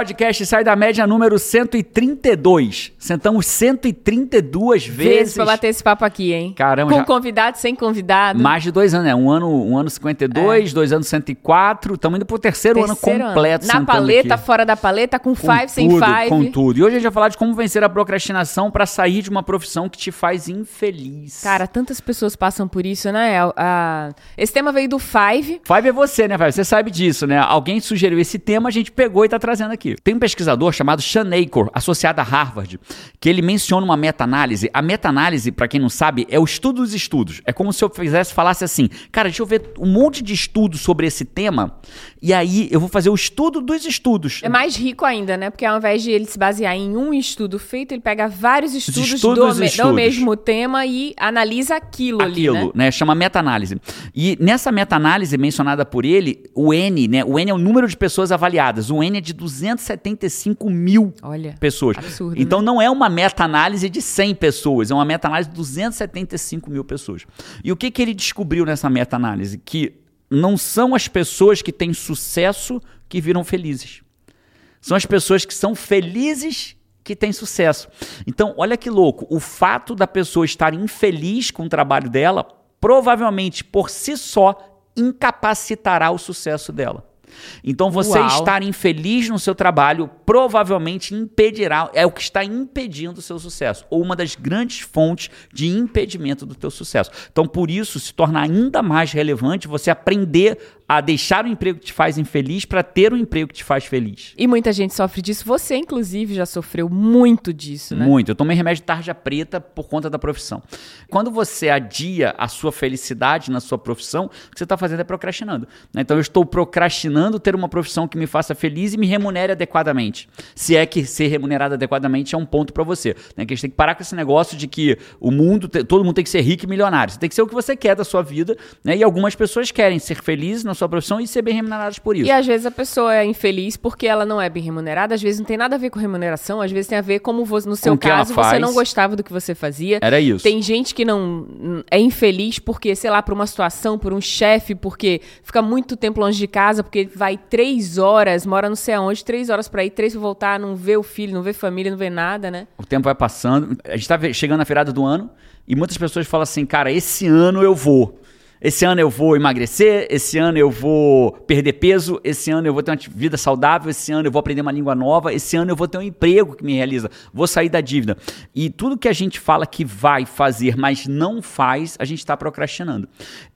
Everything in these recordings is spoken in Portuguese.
podcast sai da média número 132. Sentamos 132 vezes. Vezes pra bater esse papo aqui, hein? Caramba, Com já- convidado, sem convidado. Mais de dois anos, né? Um ano, um ano 52, dois anos 104. Estamos indo pro terceiro, É. Terceiro ano completo. Na sentando paleta, aqui. fora da paleta, com, Com five, sem tudo, five. Com tudo. E hoje a gente vai falar de como vencer a procrastinação para sair de uma profissão que te faz infeliz. Cara, tantas pessoas passam por isso, né? A- Esse tema veio do Five. Five é você, né, Five? Você sabe disso, né? Alguém sugeriu esse tema, a gente pegou e tá trazendo aqui. Tem um pesquisador chamado Sean Acor, associado a Harvard, que ele menciona uma meta-análise. A meta-análise, pra quem não sabe, é o estudo dos estudos. É como se eu fizesse, falasse assim, cara, deixa eu ver um monte de estudos sobre esse tema, e aí eu vou fazer o estudo dos estudos. É mais rico ainda, né? Porque ao invés de ele se basear em um estudo feito, ele pega vários estudos, estudos do, dos me- do estudos. mesmo tema e analisa aquilo, aquilo, ali, né? né? Chama meta-análise. E nessa meta-análise mencionada por ele, o N, né? O N é o número de pessoas avaliadas. O N é de 275 mil Olha, pessoas. absurdo, então né? não é uma meta-análise de 100 pessoas, é uma meta-análise de 275 mil pessoas. E o que, que ele descobriu nessa meta-análise? Que não são as pessoas que têm sucesso que viram felizes. São as pessoas que são felizes que têm sucesso. Então, olha que louco. O fato da pessoa estar infeliz com o trabalho dela, provavelmente por si só incapacitará o sucesso dela. Então, você Uau. estar infeliz no seu trabalho provavelmente impedirá, é o que está impedindo o seu sucesso, ou uma das grandes fontes de impedimento do teu sucesso. Então, por isso, se torna ainda mais relevante você aprender a deixar o emprego que te faz infeliz para ter um emprego que te faz feliz. E muita gente sofre disso. Você, inclusive, já sofreu muito disso, né? Muito. Eu tomei remédio de tarja preta por conta da profissão. Quando você adia a sua felicidade na sua profissão, o que você está fazendo é procrastinando. né? Então eu estou procrastinando ter uma profissão que me faça feliz e me remunere adequadamente. Se é que ser remunerado adequadamente é um ponto para você. Né? Que a gente tem que parar com esse negócio de que o mundo, todo mundo tem que ser rico e milionário. Você tem que ser o que você quer da sua vida. Né? E algumas pessoas querem ser felizes na sua profissão e ser bem remuneradas por isso. E às vezes a pessoa é infeliz porque ela não é bem remunerada, às vezes não tem nada a ver com remuneração, às vezes tem a ver como você, no seu ela caso, você não gostava do que você fazia. Era isso. Tem gente que não é infeliz porque, sei lá, por uma situação, por um chefe, porque fica muito tempo longe de casa, porque vai três horas, mora não sei aonde, três horas pra ir, três pra voltar, não vê o filho, não vê família, não vê nada, né? O tempo vai passando. A gente tá chegando na virada do ano e muitas pessoas falam assim, cara, esse ano eu vou. Esse ano eu vou emagrecer, esse ano eu vou perder peso, esse ano eu vou ter uma vida saudável, esse ano eu vou aprender uma língua nova, esse ano eu vou ter um emprego que me realiza, vou sair da dívida. E tudo que a gente fala que vai fazer, mas não faz, a gente está procrastinando.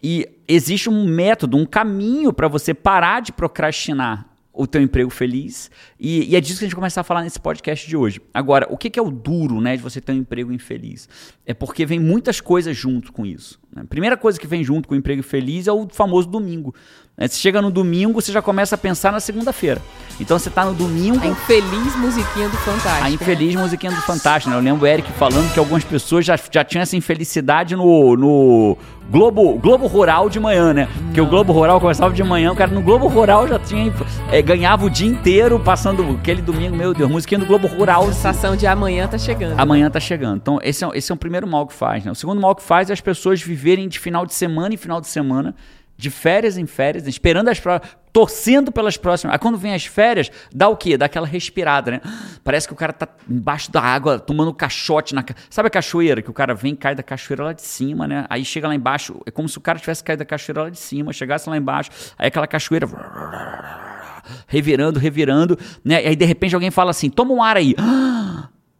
E existe um método, um caminho para você parar de procrastinar o teu emprego feliz. E, e é disso que a gente começar a falar nesse podcast de hoje. Agora, o que, que é o duro né, de você ter um emprego infeliz? É porque vem muitas coisas junto com isso. né? A primeira coisa que vem junto com o emprego feliz é o famoso domingo. Né? Você chega no domingo, você já começa a pensar na segunda-feira. Então você está no domingo. A infeliz musiquinha do Fantástico. A né? infeliz musiquinha do Fantástico, né? Eu lembro o Eric falando que algumas pessoas já, já tinham essa infelicidade no, no Globo, Globo Rural de manhã, né? Porque o Globo Rural começava de manhã, o cara no Globo Rural já tinha. é, ganhava o dia inteiro passando aquele domingo, meu Deus, musiquinha do Globo Rural. A sensação de amanhã tá chegando. Amanhã tá chegando. Então, esse é, esse é o primeiro mal que faz, né? O segundo mal que faz é as pessoas viverem de final de semana em final de semana, de férias em férias, esperando as próximas. Torcendo pelas próximas. Aí quando vem as férias, dá o quê? Dá aquela respirada, né? Parece que o cara tá embaixo da água, tomando caixote na. Sabe a cachoeira? Que o cara vem e cai da cachoeira lá de cima, né? Aí chega lá embaixo, é como se o cara tivesse caído da cachoeira lá de cima, chegasse lá embaixo, aí aquela cachoeira revirando, revirando, né? E aí de repente alguém fala assim: toma um ar aí.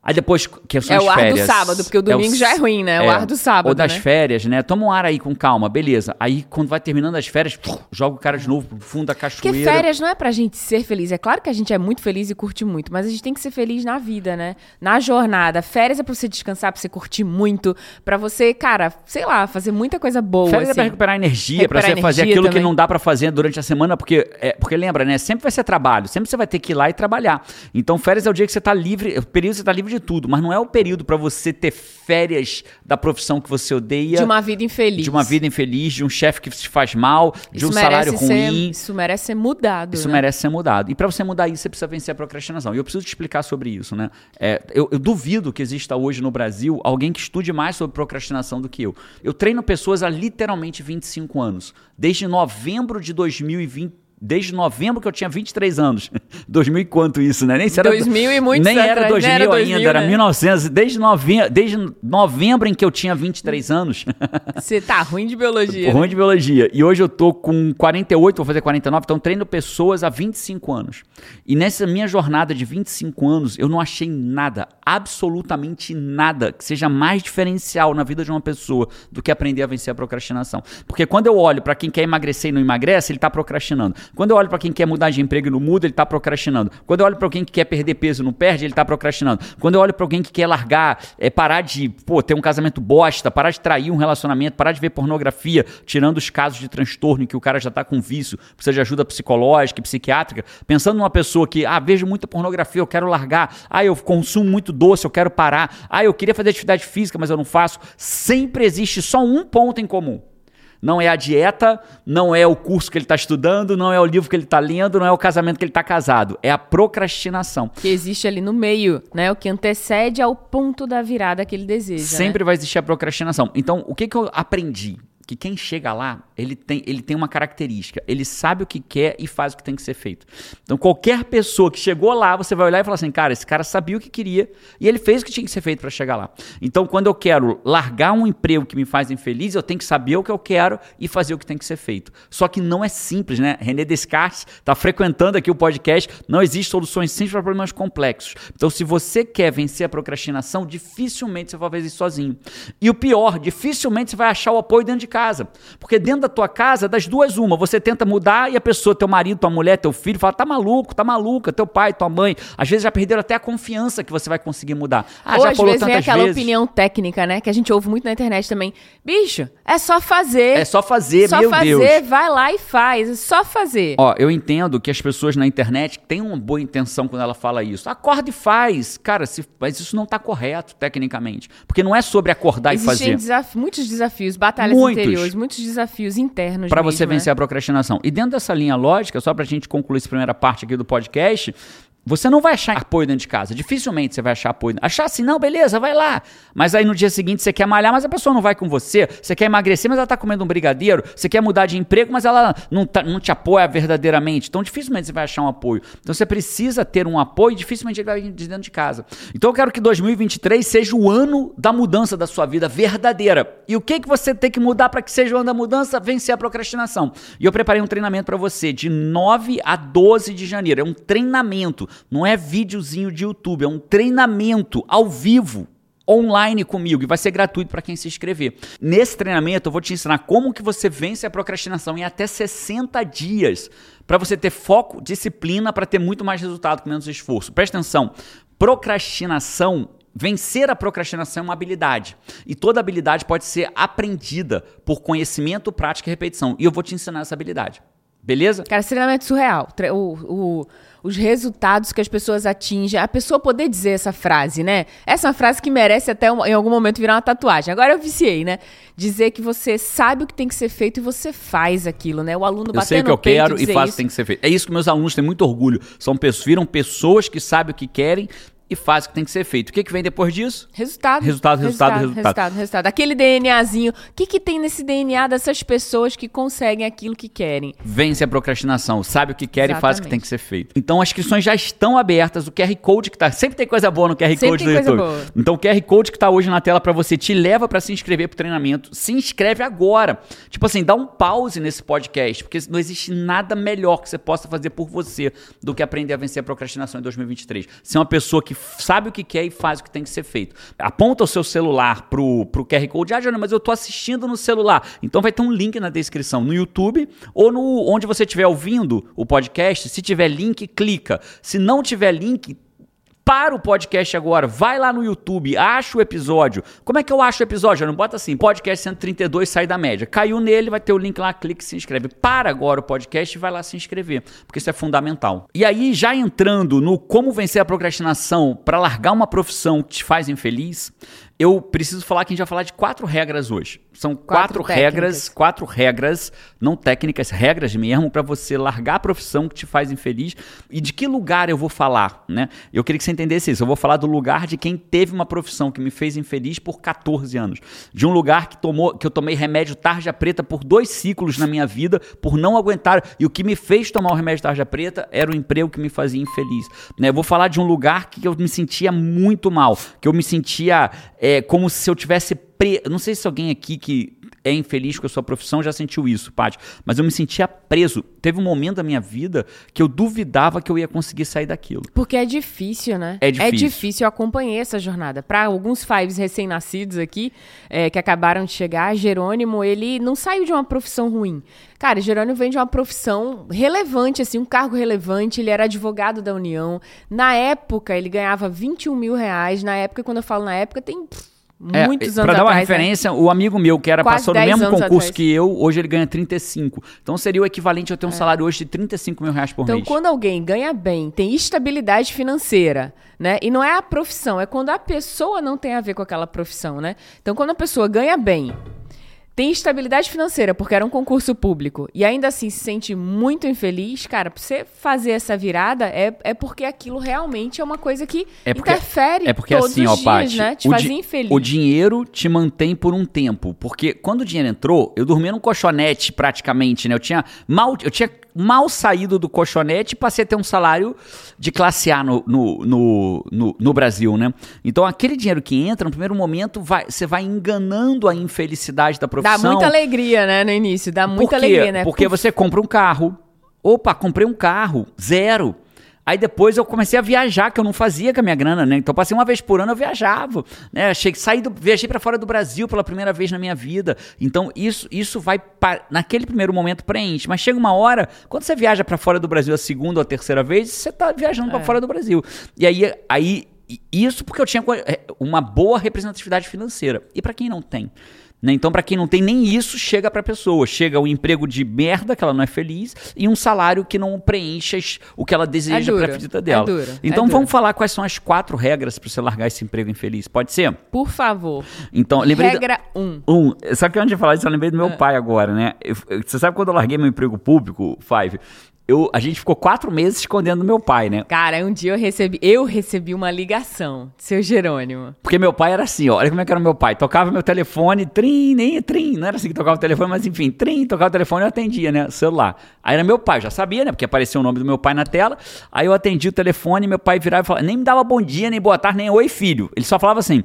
Aí depois, que são É as o ar do férias. sábado, porque o domingo s- já é ruim, né? O ar do sábado, Ou das né? férias, né? Toma um ar aí com calma, beleza. Aí quando vai terminando as férias, joga o cara de novo pro fundo da Porque cachoeira. férias não é pra gente ser feliz. É claro que a gente é muito feliz e curte muito, mas a gente tem que ser feliz na vida, né? Na jornada. Férias é pra você descansar, pra você curtir muito, pra você, cara, sei lá, fazer muita coisa boa. Férias é assim. pra recuperar energia, pra Recuperar você fazer aquilo que também. não dá pra fazer durante a semana, porque, é, porque lembra, né? Sempre vai ser trabalho, sempre você vai ter que ir lá e trabalhar. Então, férias é o dia que você tá livre, é o período que você tá livre de tudo, mas não é o período pra você ter férias da profissão que você odeia. De uma vida infeliz. de uma vida infeliz, de um chefe que te faz mal, de Isso um salário ser- ruim. isso merece ser mudado. Isso né? merece ser mudado. E para você mudar isso, você precisa vencer a procrastinação. E eu preciso te explicar sobre isso, né? É, eu, eu duvido que exista hoje no Brasil alguém que estude mais sobre procrastinação do que eu. Eu treino pessoas há literalmente 25 anos. Desde novembro de 2020. Desde novembro que eu tinha 23 anos. 2000 e quanto isso, né? Nem era 2000 e muito Nem era 2000, era 2000 ainda, né? era 1900, desde novembro, desde novembro em que eu tinha 23 anos. Você tá ruim de biologia. ruim né? de biologia. E hoje eu tô com 48, vou fazer 49, então treino pessoas há 25 anos. E nessa minha jornada de 25 anos, eu não achei nada, absolutamente nada que seja mais diferencial na vida de uma pessoa do que aprender a vencer a procrastinação. Porque quando eu olho para quem quer emagrecer e não emagrece, ele tá procrastinando. Quando eu olho para quem quer mudar de emprego e não muda, ele está procrastinando. Quando eu olho para alguém que quer perder peso e não perde, ele está procrastinando. Quando eu olho para alguém que quer largar, é, parar de pô, ter um casamento bosta, parar de trair um relacionamento, parar de ver pornografia, tirando os casos de transtorno em que o cara já está com vício, precisa de ajuda psicológica e psiquiátrica, pensando numa pessoa que, ah, vejo muita pornografia, eu quero largar, ah, eu consumo muito doce, eu quero parar, ah, eu queria fazer atividade física, mas eu não faço. Sempre existe só um ponto em comum não é a dieta, não é o curso que ele está estudando, não é o livro que ele está lendo, não é o casamento que ele está casado. É a procrastinação. Que existe ali no meio, né? O que antecede ao ponto da virada que ele deseja. Sempre né? vai existir a procrastinação. Então, o que, que eu aprendi? que quem chega lá, ele tem, ele tem uma característica. Ele sabe o que quer e faz o que tem que ser feito. Então, qualquer pessoa que chegou lá, você vai olhar e falar assim: cara, esse cara sabia o que queria e ele fez o que tinha que ser feito para chegar lá. Então, quando eu quero largar um emprego que me faz infeliz, eu tenho que saber o que eu quero e fazer o que tem que ser feito. Só que não é simples, né? René Descartes está frequentando aqui o podcast. Não existe soluções simples para problemas complexos. Então, se você quer vencer a procrastinação, dificilmente você vai fazer isso sozinho. E o pior, dificilmente você vai achar o apoio dentro de casa. Porque dentro da tua casa, das duas, uma, você tenta mudar e a pessoa, teu marido, tua mulher, teu filho, fala: tá maluco, tá maluca, teu pai, tua mãe. Às vezes já perderam até a confiança que você vai conseguir mudar. Ah, Ou já às vezes vem aquela vezes. opinião técnica, né? Que a gente ouve muito na internet também. Bicho, é só fazer. É só fazer, só meu fazer, Deus. Só fazer, vai lá e faz. É só fazer. Ó, eu entendo que as pessoas na internet têm uma boa intenção quando ela fala isso. Acorda e faz. Cara, se, mas isso não tá correto, tecnicamente. Porque não é sobre acordar Existem e fazer. Desaf muitos desafios, batalhas muitos. interiores, muitos desafios internos. Para você vencer né? a procrastinação. E dentro dessa linha lógica, só para a gente concluir essa primeira parte aqui do podcast, você não vai achar apoio dentro de casa. Dificilmente você vai achar apoio. Achar assim, não, beleza, vai lá. Mas aí no dia seguinte você quer malhar, mas a pessoa não vai com você. Você quer emagrecer, mas ela está comendo um brigadeiro. Você quer mudar de emprego, mas ela não, tá, não te apoia verdadeiramente. Então dificilmente você vai achar um apoio. Então você precisa ter um apoio, dificilmente ele vai vir de dentro de casa. Então eu quero que 2023 seja o ano da mudança da sua vida verdadeira. E o que, que você tem que mudar para que seja o ano da mudança? Vencer a procrastinação. E eu preparei um treinamento para você de 9 a 12 de janeiro. É um treinamento não é videozinho de YouTube, é um treinamento ao vivo online comigo e vai ser gratuito para quem se inscrever. Nesse treinamento eu vou te ensinar como que você vence a procrastinação em até 60 dias para você ter foco, disciplina, para ter muito mais resultado com menos esforço. Presta atenção, procrastinação Vencer a procrastinação é uma habilidade. E toda habilidade pode ser aprendida por conhecimento, prática e repetição. E eu vou te ensinar essa habilidade. Beleza? Cara, esse treinamento é surreal. O, o, os resultados que as pessoas atingem. A pessoa poder dizer essa frase, né? Essa é uma frase que merece até um, em algum momento virar uma tatuagem. Agora eu viciei, né? Dizer que você sabe o que tem que ser feito e você faz aquilo, né? O aluno Eu sei o que eu quero e faço o que tem que ser feito. É isso que meus alunos têm muito orgulho. São pessoas, viram pessoas que sabem o que querem e faz o que tem que ser feito. O que, que vem depois disso? Resultado. Resultado, resultado, resultado. Resultado, resultado. Aquele DNAzinho. O que, que tem nesse DNA dessas pessoas que conseguem aquilo que querem? Vence a procrastinação, sabe o que quer Exatamente. e faz o que tem que ser feito. Então as inscrições já estão abertas. O QR Code que tá. Sempre tem coisa boa no QR Sempre Code do YouTube. Boa. Então o QR Code que tá hoje na tela para você te leva para se inscrever pro treinamento. Se inscreve agora. Tipo assim, dá um pause nesse podcast, porque não existe nada melhor que você possa fazer por você do que aprender a vencer a procrastinação em 2023. Ser uma pessoa que sabe o que quer e faz o que tem que ser feito. Aponta o seu celular pro, pro QR Code. Ah, Jana, mas eu tô assistindo no celular. Então vai ter um link na descrição no YouTube ou no onde você estiver ouvindo o podcast. Se tiver link, clica. Se não tiver link, para o podcast agora, vai lá no YouTube, acha o episódio. Como é que eu acho o episódio? Não bota assim, podcast 132 sai da média. Caiu nele, vai ter o link lá, clique se inscreve. Para agora o podcast e vai lá se inscrever, porque isso é fundamental. E aí, já entrando no como vencer a procrastinação para largar uma profissão que te faz infeliz, Eu preciso falar que a gente vai falar de quatro regras hoje. São quatro, Quatro regras, quatro regras, não técnicas, regras mesmo, para você largar a profissão que te faz infeliz. E de que lugar eu vou falar, né? Eu queria que você entendesse isso. Eu vou falar do lugar de quem teve uma profissão que me fez infeliz por 14 anos. De um lugar que, tomou, que eu tomei remédio tarja preta por dois ciclos na minha vida, por não aguentar. E o que me fez tomar o remédio tarja preta era o emprego que me fazia infeliz. Né? Eu vou falar de um lugar que eu me sentia muito mal, que eu me sentia é, como se eu tivesse pre... Não sei se alguém aqui que é infeliz com a sua profissão já sentiu isso, Paty, mas eu me sentia preso. Teve um momento da minha vida que eu duvidava que eu ia conseguir sair daquilo. Porque é difícil, né? É difícil. É difícil, eu acompanhei essa jornada. Para alguns fives recém-nascidos aqui, é, que acabaram de chegar, Jerônimo, ele não saiu de uma profissão ruim. Cara, Jerônimo vem de uma profissão relevante, assim, um cargo relevante. Ele era advogado da União. Na época, ele ganhava 21 mil reais. Na época, quando eu falo na época, tem pff, É, muitos pra anos dar uma atrás, né? referência, o amigo meu que era Quase passou no 10 mesmo concurso atrás. que eu, hoje ele ganha 35. Então seria o equivalente a eu ter um salário hoje de 35 mil reais por Então, mês. quando alguém ganha bem, tem estabilidade financeira, né? E não é a profissão, é quando a pessoa não tem a ver com aquela profissão, né? Então, quando a pessoa ganha bem, tem estabilidade financeira, porque era um concurso público, e ainda assim se sente muito infeliz, cara, pra você fazer essa virada é, é porque aquilo realmente é uma coisa que É porque, interfere é porque todos assim, os ó, dias, né? Te di- infeliz. O dinheiro te mantém por um tempo. Porque quando o dinheiro entrou, eu dormia num colchonete praticamente, né? Eu tinha mal, eu tinha mal saído do colchonete e passei a ter um salário de classe A no, no, no, no, no Brasil, né? Então aquele dinheiro que entra, no primeiro momento, vai, você vai enganando a infelicidade da Dá profissão. muita alegria, né, no início, dá muita alegria, né? Porque você compra um carro. Opa, comprei um carro, zero. Aí depois eu comecei a viajar, que eu não fazia com a minha grana, né? Então passei uma vez por ano eu viajava, né? Achei, saí do, viajei para fora do Brasil pela primeira vez na minha vida. Então isso isso vai naquele primeiro momento preenche, mas chega uma hora, quando você viaja para fora do Brasil a segunda ou a terceira vez, você tá viajando para fora do Brasil. E aí aí isso porque eu tinha é, uma boa representatividade financeira. E para quem não tem? Né? Então, para quem não tem nem isso, chega para a pessoa. Chega um emprego de merda, que ela não é feliz, e um salário que não preenche o que ela deseja duro, para a vida dela. é duro, é então, duro. vamos falar quais são as quatro regras para você largar esse emprego infeliz. Pode ser? Por favor. Então, lembrei. Regra 1. Um. um, só que antes de falar isso, eu lembrei do meu É. pai agora, né? Eu- você sabe quando eu larguei meu emprego público, Five? Eu, a gente ficou quatro meses escondendo do meu pai, né? Cara, um dia eu recebi, eu recebi uma ligação, seu Jerônimo. Porque meu pai era assim, ó, olha como é que era meu pai. Tocava meu telefone, trim, nem trim. Não era assim que tocava o telefone, mas enfim, trim, tocava o telefone e eu atendia, né? Celular. Aí era meu pai, já sabia, né? Porque apareceu o nome do meu pai na tela. Aí eu atendi o telefone, meu pai virava e falava, nem me dava bom dia, nem boa tarde, nem oi, filho. Ele só falava assim: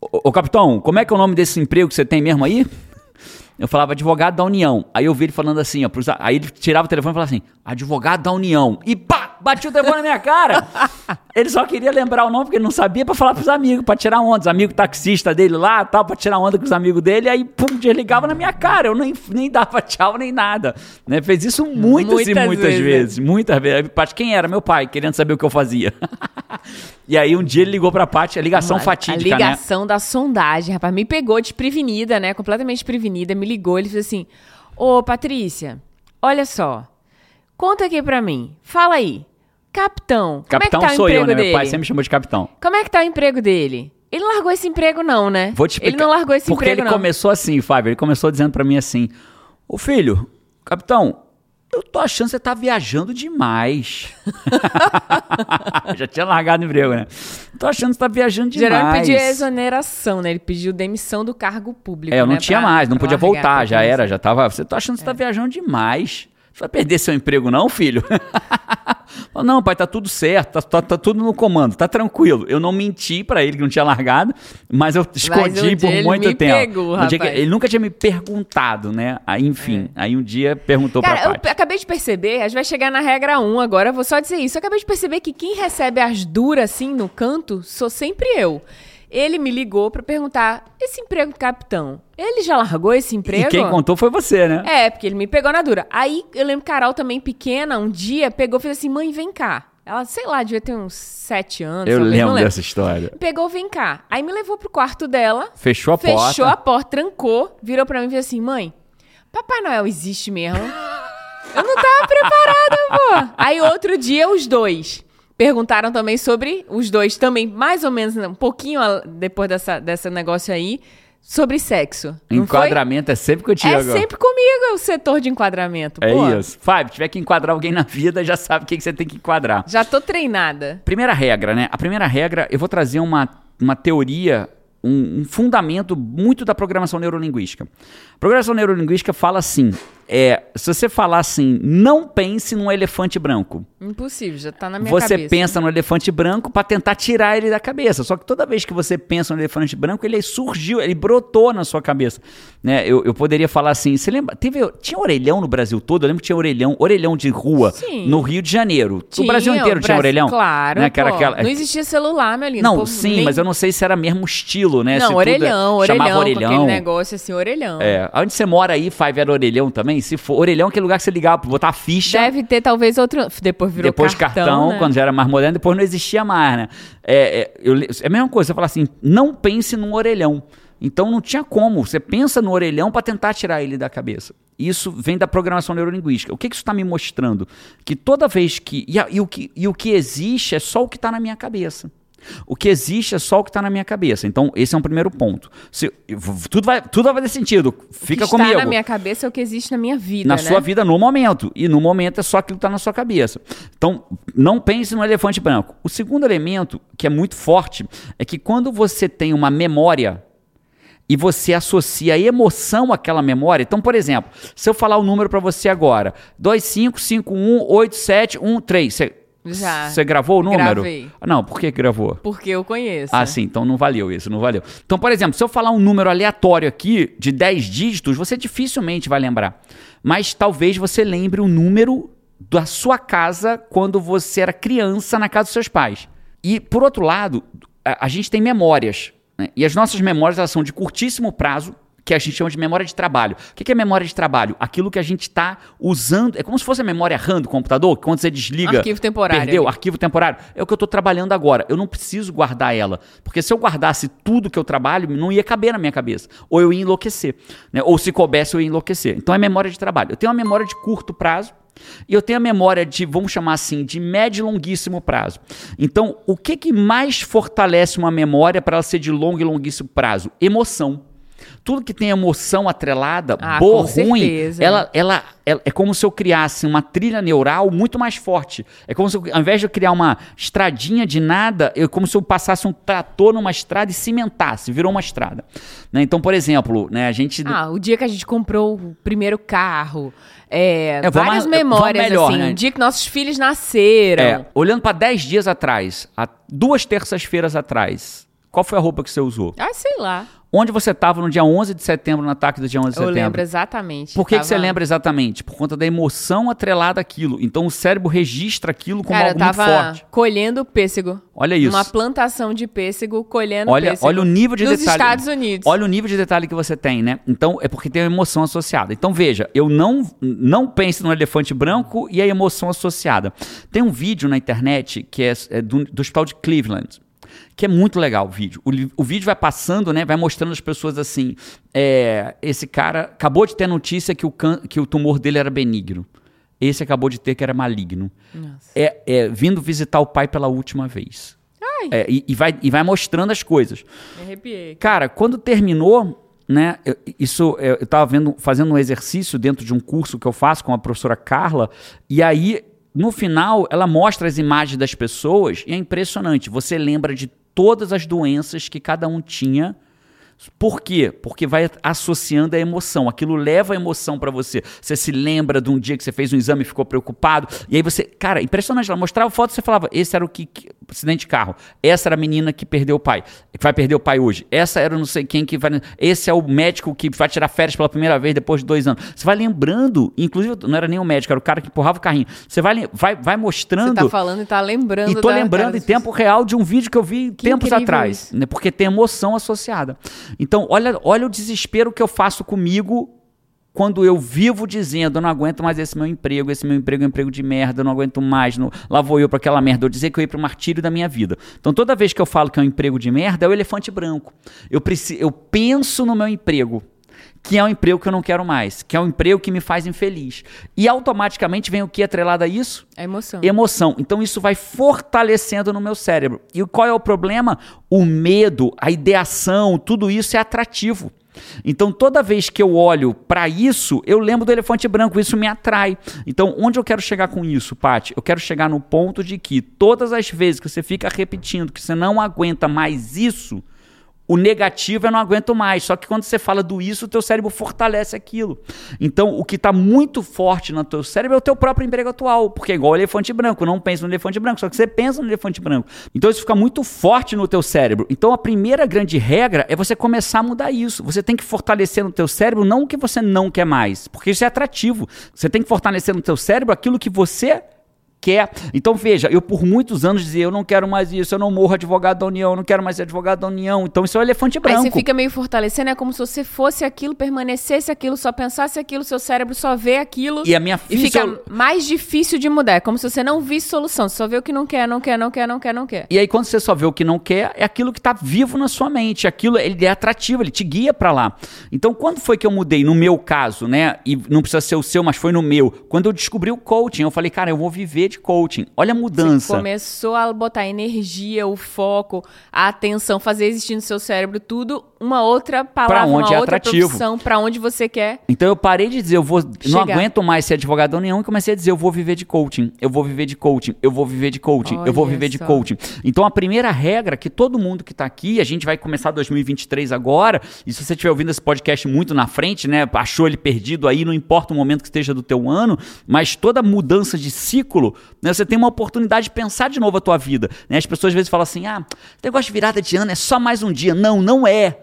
Ô, ô capitão, como é que é o nome desse emprego que você tem mesmo aí? Eu falava advogado da União. Aí eu vi ele falando assim, ó, pros- aí ele tirava o telefone e falava assim, advogado da União. E pá, bati o telefone na minha cara. ele só queria lembrar o nome porque ele não sabia pra falar pros amigos, pra tirar onda. Os amigos taxistas dele lá, tal, pra tirar onda com os amigos dele. Aí, pum, desligava na minha cara. Eu nem, nem dava tchau nem nada. Né? Fez isso muitas, e Muitas muitas vezes, vezes. Muitas vezes. Aí, Paty, quem era? Meu pai, querendo saber o que eu fazia. e aí um dia ele ligou pra Paty, a ligação fatídica, A né? ligação da sondagem, rapaz. Me pegou desprevenida, né? Completamente desprevenida. Me ligou, ele fez assim: Ô, Patrícia, olha só. Conta aqui pra mim. Fala aí. Capitão, Capitão como é que tá o sou eu, emprego né? dele? Meu pai sempre me chamou de capitão. Como é que tá o emprego dele? Ele não largou esse emprego, não, né? Vou te explicar. Ele não largou esse Porque emprego, ele não. começou assim, Fábio. Ele começou dizendo pra mim assim: Ô filho, capitão, eu tô achando que você tá viajando demais. Já tinha largado o emprego, né? Tô achando que você tá viajando demais. Jerônimo pediu exoneração, né? Ele pediu demissão do cargo público. É, eu não né? tinha Pra- mais, não podia voltar, já era, já tava. Você tá achando que você tá viajando demais. Você vai perder seu emprego, não, filho? Não, pai, tá tudo certo, tá, tá- tá tudo no comando, tá tranquilo. Eu não menti pra ele que não tinha largado, mas eu escondi um dia por muito tempo. pegou. É. ele nunca tinha me perguntado, né? Aí, enfim, aí um dia perguntou Cara, pra eu pai. pe- acabei de perceber, a gente vai chegar na regra 1 agora, eu vou só dizer isso. Eu acabei de perceber que quem recebe as duras assim no canto sou sempre eu. Ele me ligou pra perguntar: esse emprego de capitão, ele já largou esse E emprego? quem contou foi você, né? É, porque ele me pegou na dura. Aí eu lembro que Carol também pequena, um dia pegou e fez assim: mãe, vem cá. Ela, sei lá, devia ter uns sete anos. eu não lembro dessa história. Pegou, vem cá. Aí me levou pro quarto dela. Fechou a fechou porta. a porta, trancou, virou pra mim e fez assim: mãe, Papai Noel existe mesmo? Eu não tava preparada, pô. Aí outro dia, os dois. Perguntaram também sobre os dois, também mais ou menos um pouquinho depois dessa, dessa negócio aí, sobre sexo. Não foi? Enquadramento é sempre contigo É agora. sempre comigo é o setor de enquadramento. É pô. isso. Fábio, tiver que enquadrar alguém na vida, já sabe o que, que você tem que enquadrar. Já tô treinada. Primeira regra, né? A primeira regra, eu vou trazer uma, uma teoria, um, um fundamento muito da programação neurolinguística. A programação neurolinguística fala assim: é, se você falar assim, não pense num elefante branco. Impossível, já tá na minha você cabeça. pensa no elefante branco para tentar tirar ele da cabeça. Só que toda vez que você pensa no elefante branco, ele surgiu, ele brotou na sua cabeça. Né? Eu, eu poderia falar assim: você lembra? Teve, tinha orelhão no Brasil todo? Eu lembro que tinha orelhão, orelhão de rua Sim. no Rio de Janeiro. Tinha, o Brasil inteiro o tinha Brasil- orelhão? Claro, Né? Era pô. aquela- Não existia celular, meu lindo. Não, povo sim, nem- mas eu não sei se era mesmo estilo, né? Se Não, tudo orelhão, chamava orelhão, com orelhão. aquele negócio assim, orelhão. É, onde você mora aí, Five, era orelhão também? Se for orelhão, é aquele lugar que você ligava pra botar a ficha. Deve ter talvez outro. Depois virou depois cartão, né? quando já era mais moderno, depois não existia mais, né? É, é, eu é a mesma coisa, você fala assim, não pense num orelhão. Então não tinha como, você pensa no orelhão para tentar tirar ele da cabeça. Isso vem da programação neurolinguística. O que, que isso está me mostrando? Que toda vez que e, a- e o que. e o que existe é só o que está na minha cabeça. O que existe é só o que está na minha cabeça. Então, esse é um primeiro ponto. Se- tudo, vai, tudo vai fazer sentido. Fica o que comigo está na minha cabeça é o que existe na minha vida, na né? sua vida no momento. E no momento é só aquilo que está na sua cabeça. Então, não pense no elefante branco. O segundo elemento, que é muito forte, é que quando você tem uma memória e você associa a emoção àquela memória. Então, por exemplo, se eu falar o número para você agora, 25518713, você Já. você gravou o número? Gravei. Não, por que que gravou? Porque eu conheço. Ah, sim, então não valeu isso, não valeu. Então, por exemplo, se eu falar um número aleatório aqui de 10 dígitos, você dificilmente vai lembrar. Mas talvez você lembre o número da sua casa quando você era criança na casa dos seus pais. E, por outro lado, a, a gente tem memórias. né? E as nossas memórias elas são de curtíssimo prazo, que a gente chama de memória de trabalho. O que é memória de trabalho? Aquilo que a gente está usando. É como se fosse a memória RAM do computador, que quando você desliga. Arquivo temporário Perdeu, arquivo temporário. É o que eu estou trabalhando agora. Eu não preciso guardar ela. Porque se eu guardasse tudo que eu trabalho, não ia caber na minha cabeça. Ou eu ia enlouquecer. Né? Ou se coubesse, eu ia enlouquecer. Então é memória de trabalho. Eu tenho uma memória de curto prazo. E eu tenho a memória de, vamos chamar assim, de médio e longuíssimo prazo. Então, o que, que mais fortalece uma memória para ela ser de longo e longuíssimo prazo? Emoção. Tudo que tem emoção atrelada, Ah, boa ruim, ela, ela, ela- é como se eu criasse uma trilha neural muito mais forte. É como se eu, ao invés de eu criar uma estradinha de nada, é como se eu passasse um trator numa estrada e cimentasse, virou uma estrada. Né? Então, por exemplo, né, a gente. Ah, o dia que a gente comprou o primeiro carro. É, É, várias vamos memórias, melhor, assim. né? O dia que nossos filhos nasceram. é, olhando para 10 dias atrás, há duas terças-feiras atrás, qual foi a roupa que você usou? Ah, sei lá. Onde você estava no dia 11 de setembro, no ataque do dia 11 de Eu setembro? lembro exatamente. Por que, que Tava- você lembra exatamente? Por conta da emoção atrelada àquilo. Então o cérebro registra aquilo como Cara, eu algo muito tava forte. colhendo pêssego. Olha isso. Uma plantação de pêssego, colhendo Olha, pêssego. olha o nível de Nos detalhe. Estados Unidos. Olha o nível de detalhe que você tem, né? Então é porque tem a emoção associada. Então veja, eu não não pense no elefante branco e a emoção associada. Tem um vídeo na internet que é, é do, do hospital de Cleveland. Que é muito legal o vídeo. O, o vídeo vai passando, né? Vai mostrando as pessoas assim. é, esse cara acabou de ter notícia que o, can- que o tumor dele era benigno. Esse acabou de ter que era maligno. É, é, vindo visitar o pai pela última vez. É, e, e vai, e vai mostrando as coisas. me arrepiei. Cara, quando terminou, né? eu- Isso eu estava vendo, fazendo um exercício dentro de um curso que eu faço com a professora Carla, e aí no final ela mostra as imagens das pessoas e é impressionante. Você lembra de todas as doenças que cada um tinha. Por quê? Porque vai associando a emoção. Aquilo leva a emoção pra você. Você se lembra de um dia que você fez um exame e ficou preocupado. E aí você. Cara, impressionante. Ela mostrava foto e você falava: esse era o que, que- Acidente de carro. Essa era a menina que perdeu o pai. Que vai perder o pai hoje. Essa era não sei quem que vai. Esse é o médico que vai tirar férias pela primeira vez depois de dois anos. Você vai lembrando. Inclusive, não era nem o médico, era o cara que empurrava o carrinho. Você vai, vai, vai Você mostrando. tá falando e tá lembrando E tô lembrando em tempo real de um vídeo que eu vi Que tempos atrás, isso. né? Porque tem emoção associada. Então, olha, olha o desespero que eu faço comigo quando eu vivo dizendo, eu não aguento mais esse meu emprego, esse meu emprego é um emprego de merda, eu não aguento mais, não, lá vou eu para aquela merda, eu dizer que eu ia para o martírio da minha vida. Então, toda vez que eu falo que é um emprego de merda, é o elefante branco. Eu, preci- eu penso no meu emprego. Que é um emprego que eu não quero mais, que é um emprego que me faz infeliz. E automaticamente vem o que atrelado a isso? A emoção. Emoção. Então isso vai fortalecendo no meu cérebro. E qual é o problema? O medo, a ideação, tudo isso é atrativo. Então, toda vez que eu olho para isso, eu lembro do elefante branco, isso me atrai. Então, onde eu quero chegar com isso, Paty? Eu quero chegar no ponto de que todas as vezes que você fica repetindo que você não aguenta mais isso, o negativo eu não aguento mais. Só que quando você fala do isso, o teu cérebro fortalece aquilo. Então, o que está muito forte no teu cérebro é o teu próprio emprego atual. Porque é igual o elefante branco. Não pensa no elefante branco, só que você pensa no elefante branco. Então, isso fica muito forte no teu cérebro. Então, a primeira grande regra é você começar a mudar isso. Você tem que fortalecer no teu cérebro não o que você não quer mais. Porque isso é atrativo. Você tem que fortalecer no teu cérebro aquilo que você quer. Então veja, eu por muitos anos dizia, eu não quero mais isso, eu não morro advogado da União, eu não quero mais ser advogado da União. Então isso é o elefante branco. Aí você fica meio fortalecendo, é como se você fosse aquilo, permanecesse aquilo, só pensasse aquilo, seu cérebro só vê aquilo. E a minha E fica mais difícil de mudar. É como se você não visse solução, você só vê o que não quer, não quer, não quer, não quer, não quer. E aí quando você só vê o que não quer, é aquilo que está vivo na sua mente, aquilo ele é atrativo, ele te guia para lá. Então quando foi que eu mudei no meu caso, né? E não precisa ser o seu, mas foi no meu. Quando eu descobri o coaching, eu falei, cara, eu vou viver de coaching. Olha a mudança. Você começou a botar energia, o foco, a atenção, fazer existir no seu cérebro tudo, uma outra palavra, Pra onde uma é outra atrativo. profissão, pra onde você quer. Então eu parei de dizer, eu vou, não Chegar. aguento mais ser advogado União e comecei a dizer, eu vou viver de coaching, eu vou viver de coaching, eu vou viver de coaching, eu vou Olha viver de só. coaching. Então a primeira regra que todo mundo que está aqui, a gente vai começar 2023 agora, e se você estiver ouvindo esse podcast muito na frente, né, achou ele perdido aí, não importa o momento que esteja do teu ano, mas toda mudança de ciclo, né, você tem uma oportunidade de pensar de novo a tua vida. Né? As pessoas às vezes falam assim, ah, negócio de virada de ano é só mais um dia. Não, não é.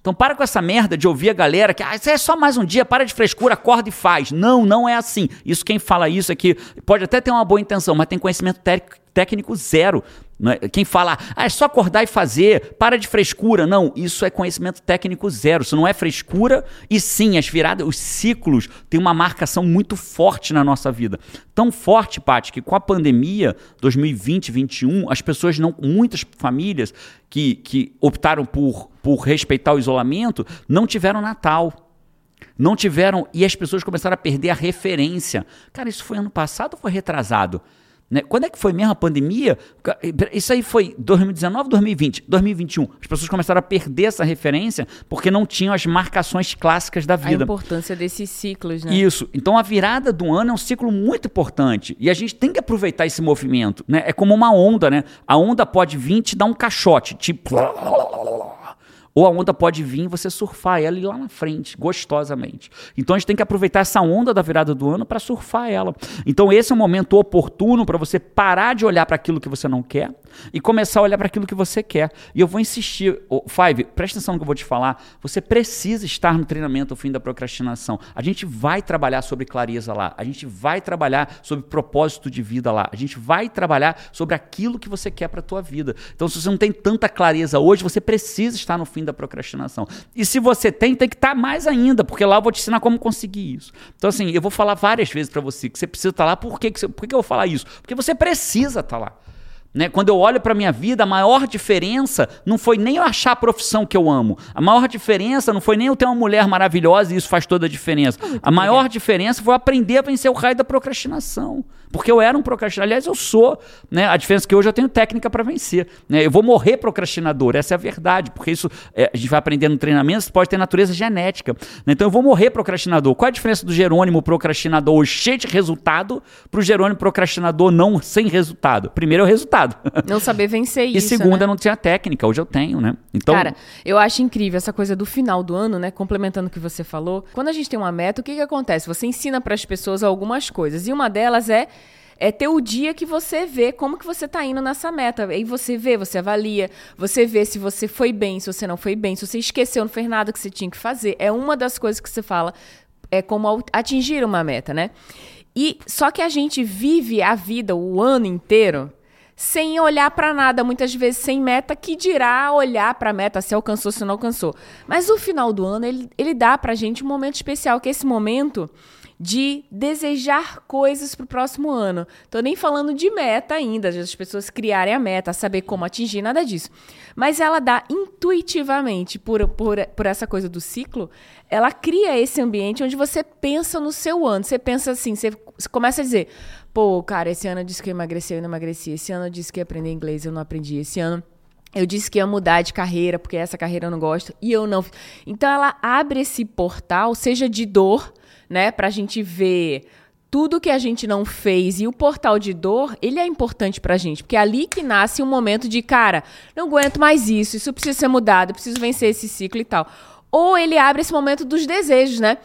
Então para com essa merda de ouvir a galera que ah, isso é só mais um dia, para de frescura, acorda e faz. Não, não é assim. Isso quem fala isso é que pode até ter uma boa intenção, mas tem conhecimento técnico, técnico zero. Não é? Quem fala, ah, é só acordar e fazer, para de frescura. Não, isso é conhecimento técnico zero. Isso não é frescura. E sim, as viradas, os ciclos têm uma marcação muito forte na nossa vida. Tão forte, Paty, que com a pandemia 2020, 2021, as pessoas não, muitas famílias que, que optaram por, por respeitar o isolamento, não tiveram Natal. Não tiveram. E as pessoas começaram a perder a referência. Cara, isso foi ano passado ou foi retrasado? Né? Quando é que foi mesmo a pandemia? Isso aí foi 2019, 2020, 2021. As pessoas começaram a perder essa referência porque não tinham as marcações clássicas da A vida. importância desses ciclos, né? Isso. Então a virada do ano é um ciclo muito importante. E a gente tem que aproveitar esse movimento. Né? É como uma onda, né? A onda pode vir e te dar um caixote, tipo. Ou a onda pode vir e você surfar ela lá na frente, gostosamente. Então a gente tem que aproveitar essa onda da virada do ano para surfar ela. Então esse é um momento oportuno para você parar de olhar para aquilo que você não quer e começar a olhar para aquilo que você quer. E eu vou insistir, Ô, Five, presta atenção no que eu vou te falar. Você precisa estar no treinamento O Fim da Procrastinação. A gente vai trabalhar sobre clareza lá. A gente vai trabalhar sobre propósito de vida lá. A gente vai trabalhar sobre aquilo que você quer para a tua vida. Então se você não tem tanta clareza hoje, você precisa estar no fim da procrastinação. E se você tem, tem que estar mais ainda, porque lá eu vou te ensinar como conseguir isso. Então assim, eu vou falar várias vezes para você que você precisa estar lá. Por que, que, por que que eu vou falar isso? Porque você precisa estar lá. Né? Quando eu olho para minha vida, a maior diferença não foi nem eu achar a profissão que eu amo. A maior diferença não foi nem eu ter uma mulher maravilhosa e isso faz toda a diferença. a maior diferença foi eu aprender a vencer o raio da procrastinação. Porque eu era um procrastinador. Aliás, eu sou. Né? A diferença é que hoje eu tenho técnica para vencer. Né? Eu vou morrer procrastinador. Essa é a verdade. Porque isso é, a gente vai aprendendo no treinamento, isso pode ter natureza genética. né? Então eu vou morrer procrastinador. Qual é a diferença do Jerônimo procrastinador cheio de resultado para o Jerônimo procrastinador não sem resultado? Primeiro é o resultado. Não saber vencer E isso. segunda, né? não tinha técnica, hoje eu tenho, né? Então, Cara, eu acho incrível essa coisa do final do ano, né? Complementando o que você falou. Quando a gente tem uma meta, o que, que acontece? Você ensina para as pessoas algumas coisas. E uma delas é é ter o dia que você vê como que você tá indo nessa meta. Aí você vê, você avalia, você vê se você foi bem, se você não foi bem, se você esqueceu, não fez nada que você tinha que fazer. É uma das coisas que você fala, é como atingir uma meta, né? E só que a gente vive a vida o ano inteiro sem olhar para nada, muitas vezes sem meta, que dirá olhar para a meta se alcançou, se não alcançou. Mas o final do ano, ele, ele dá pra gente um momento especial, que é esse momento de desejar coisas para o próximo ano. Tô nem falando de meta ainda, as pessoas criarem a meta, saber como atingir, nada disso. Mas ela dá intuitivamente, por, por, por essa coisa do ciclo, ela cria esse ambiente onde você pensa no seu ano. Você pensa assim, você começa a dizer, pô, cara, esse ano eu disse que eu emagreci, eu não emagreci. Esse ano eu disse que ia aprender inglês, eu não aprendi. Esse ano eu disse que ia mudar de carreira, porque essa carreira eu não gosto, e eu não. Então ela abre esse portal, seja de dor, né, pra gente ver tudo que a gente não fez e o portal de dor, ele é importante pra gente, porque é ali que nasce um momento de, cara, não aguento mais isso, isso precisa ser mudado, preciso vencer esse ciclo e tal. Ou ele abre esse momento dos desejos, né?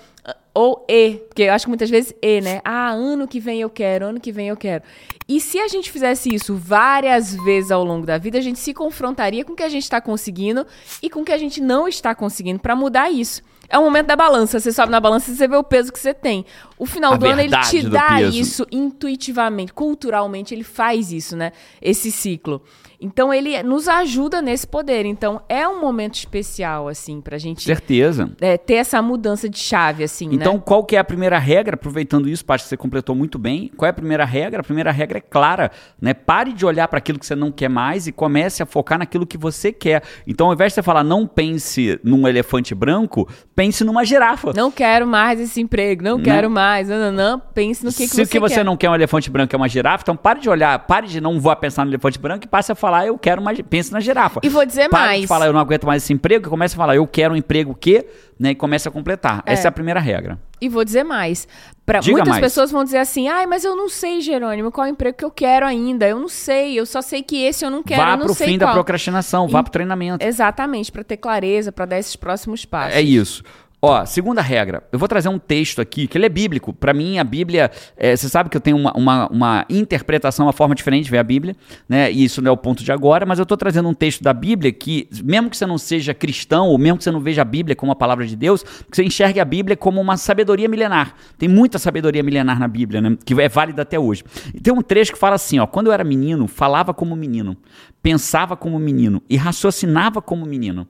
Ou E, porque eu acho que muitas vezes E, né? Ah, ano que vem eu quero, ano que vem eu quero. E se a gente fizesse isso várias vezes ao longo da vida, a gente se confrontaria com o que a gente está conseguindo e com o que a gente não está conseguindo para mudar isso. É o momento da balança. Você sobe na balança e você vê o peso que você tem. O final A do ano ele te dá peso. isso intuitivamente, culturalmente ele faz isso, né? Esse ciclo. Então ele nos ajuda nesse poder. Então é um momento especial assim pra gente Certeza. é, ter essa mudança de chave assim, Então, né? qual que é a primeira regra? Aproveitando isso, Paty, que você completou muito bem. Qual é a primeira regra? A primeira regra é clara, né? Pare de olhar para aquilo que você não quer mais e comece a focar naquilo que você quer. Então, ao invés de você falar não pense num elefante branco, pense numa girafa. Não quero mais esse emprego, não, Não. quero mais, não, não, não. Pense no que, que Se você o que você quer. não quer é um elefante branco é uma girafa, então pare de olhar, pare de não vou pensar no elefante branco e passe a falar eu quero mais, pense na girafa. E vou dizer Pare mais. de falar eu não aguento mais esse emprego e comece a falar eu quero um emprego que, né, e comece a completar. É. Essa é a primeira regra. E vou dizer mais. Pra, Diga muitas mais. pessoas vão dizer assim: ai, mas eu não sei, Jerônimo, qual é o emprego que eu quero ainda. Eu não sei, eu só sei que esse eu não quero. vá pro sei fim qual. da procrastinação, vá E- pro treinamento. Exatamente, pra ter clareza, pra dar esses próximos passos. É isso. Ó, segunda regra. Eu vou trazer um texto aqui, que ele é bíblico. Pra mim, a Bíblia. é, você sabe que eu tenho uma, uma, uma interpretação, uma forma diferente de ver a Bíblia, né? E isso não é o ponto de agora, mas eu tô trazendo um texto da Bíblia que, mesmo que você não seja cristão, ou mesmo que você não veja a Bíblia como a palavra de Deus, que você enxergue a Bíblia como uma sabedoria milenar. Tem muita sabedoria milenar na Bíblia, né? Que é válida até hoje. E tem um trecho que fala assim: ó, quando eu era menino, falava como menino, pensava como menino e raciocinava como menino.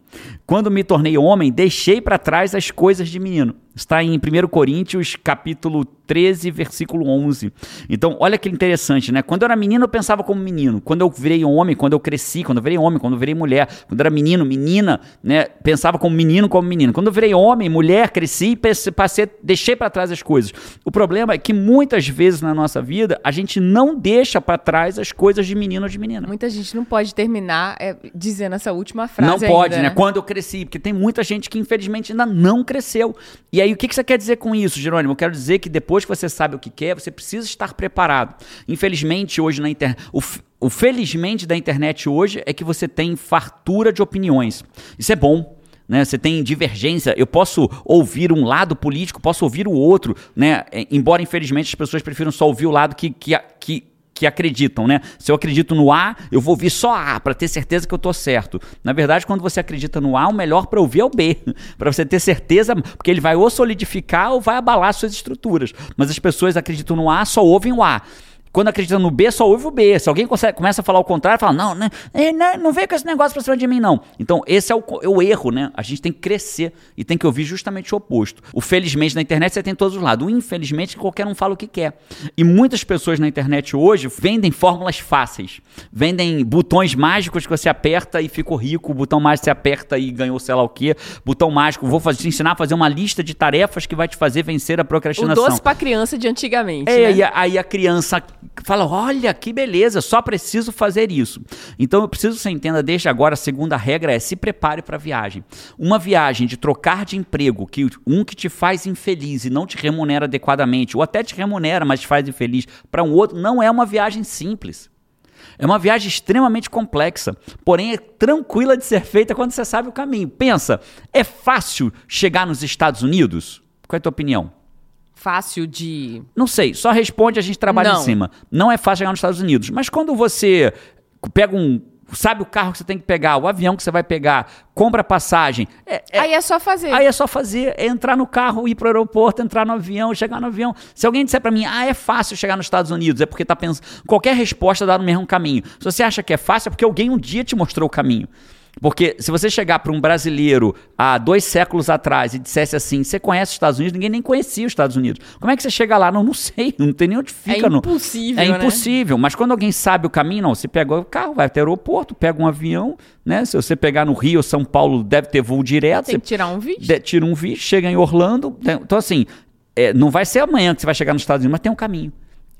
Quando me tornei homem, deixei para trás as coisas de menino. Está em 1 Coríntios, capítulo 13, versículo 11. Então, olha que interessante, né? Quando eu era menino, eu pensava como menino. Quando eu virei homem, quando eu cresci, quando eu virei homem, quando eu virei mulher, quando eu era menino, menina, né? Pensava como menino, como menino. Quando eu virei homem, mulher, cresci, passei, deixei para trás as coisas. O problema é que muitas vezes na nossa vida, a gente não deixa para trás as coisas de menino ou de menina. Muita gente não pode terminar é, dizendo essa última frase. Não pode, ainda, né? Quando eu cresci, porque tem muita gente que infelizmente ainda não cresceu. E aí, o que que você quer dizer com isso, Jerônimo? Eu quero dizer que depois que você sabe o que quer, você precisa estar preparado. Infelizmente, hoje na internet. O, felizmente da internet hoje é que você tem fartura de opiniões. Isso é bom. Né, você tem divergência, eu posso ouvir um lado político, posso ouvir o outro, né? É, Embora, infelizmente, as pessoas prefiram só ouvir o lado que, que, que, que acreditam, né? Se eu acredito no A, eu vou ouvir só A para ter certeza que eu tô certo. Na verdade, quando você acredita no A, o melhor para ouvir é o B, para você ter certeza, porque ele vai ou solidificar ou vai abalar suas estruturas. Mas as pessoas acreditam no A, só ouvem o A. Quando acredita no B, só ouve o B. Se alguém consegue- começa a falar o contrário, fala, não, né, eh, não, não vem com esse negócio pra cima de mim, não. Então, esse é o, é o erro, né? A gente tem que crescer e tem que ouvir justamente o oposto. O felizmente na internet você tem todos os lados. O infelizmente qualquer um fala o que quer. E muitas pessoas na internet hoje vendem fórmulas fáceis. Vendem botões mágicos que você aperta e ficou rico. O botão mágico você aperta e ganhou sei lá o quê. Botão mágico, vou fazer- te ensinar a fazer uma lista de tarefas que vai te fazer vencer a O procrastinação. doce pra criança de antigamente. É, né? aí a criança fala: Olha, que beleza, só preciso fazer isso. Então eu preciso que você entenda desde agora: a segunda regra é se prepare para a viagem. Uma viagem de trocar de emprego, que um que te faz infeliz e não te remunera adequadamente, ou até te remunera, mas te faz infeliz, para um outro, não é uma viagem simples. É uma viagem extremamente complexa, porém é tranquila de ser feita quando você sabe o caminho. Pensa, é fácil chegar nos Estados Unidos? Qual é a tua opinião? Fácil de. Não sei, só responde, a gente trabalha Não. em cima. Não é fácil chegar nos Estados Unidos. Mas quando você pega um. Sabe o carro que você tem que pegar, o avião que você vai pegar, compra passagem. é- é- Aí é só fazer. Aí é só fazer, é entrar no carro, ir pro aeroporto, entrar no avião, chegar no avião. Se alguém disser pra mim, ah, é fácil chegar nos Estados Unidos, é porque tá pensando. Qualquer resposta dá no mesmo caminho. Se você acha que é fácil, é porque alguém um dia te mostrou o caminho. Porque se você chegar para um brasileiro há dois séculos atrás e dissesse assim, você conhece os Estados Unidos, ninguém nem conhecia os Estados Unidos. Como é que você chega lá? Não, não sei, não tem nem onde fica. É não. impossível, É né? impossível. Mas quando alguém sabe o caminho, não, você pega o carro, vai até o aeroporto, pega um avião, né? Se você pegar no Rio ou São Paulo, deve ter voo direto. Tem que tirar um vídeo. de- tira um visto, chega em Orlando. né? Então, assim, é, não vai ser amanhã que você vai chegar nos Estados Unidos, mas tem um caminho.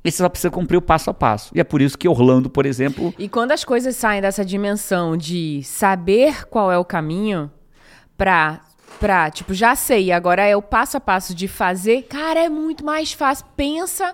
E você só precisa cumprir o passo a passo. E é por isso que Orlando, por exemplo, E quando as coisas saem dessa dimensão de saber qual é o caminho pra, pra tipo, já sei, agora é o passo a passo de fazer, cara, é muito mais fácil. Pensa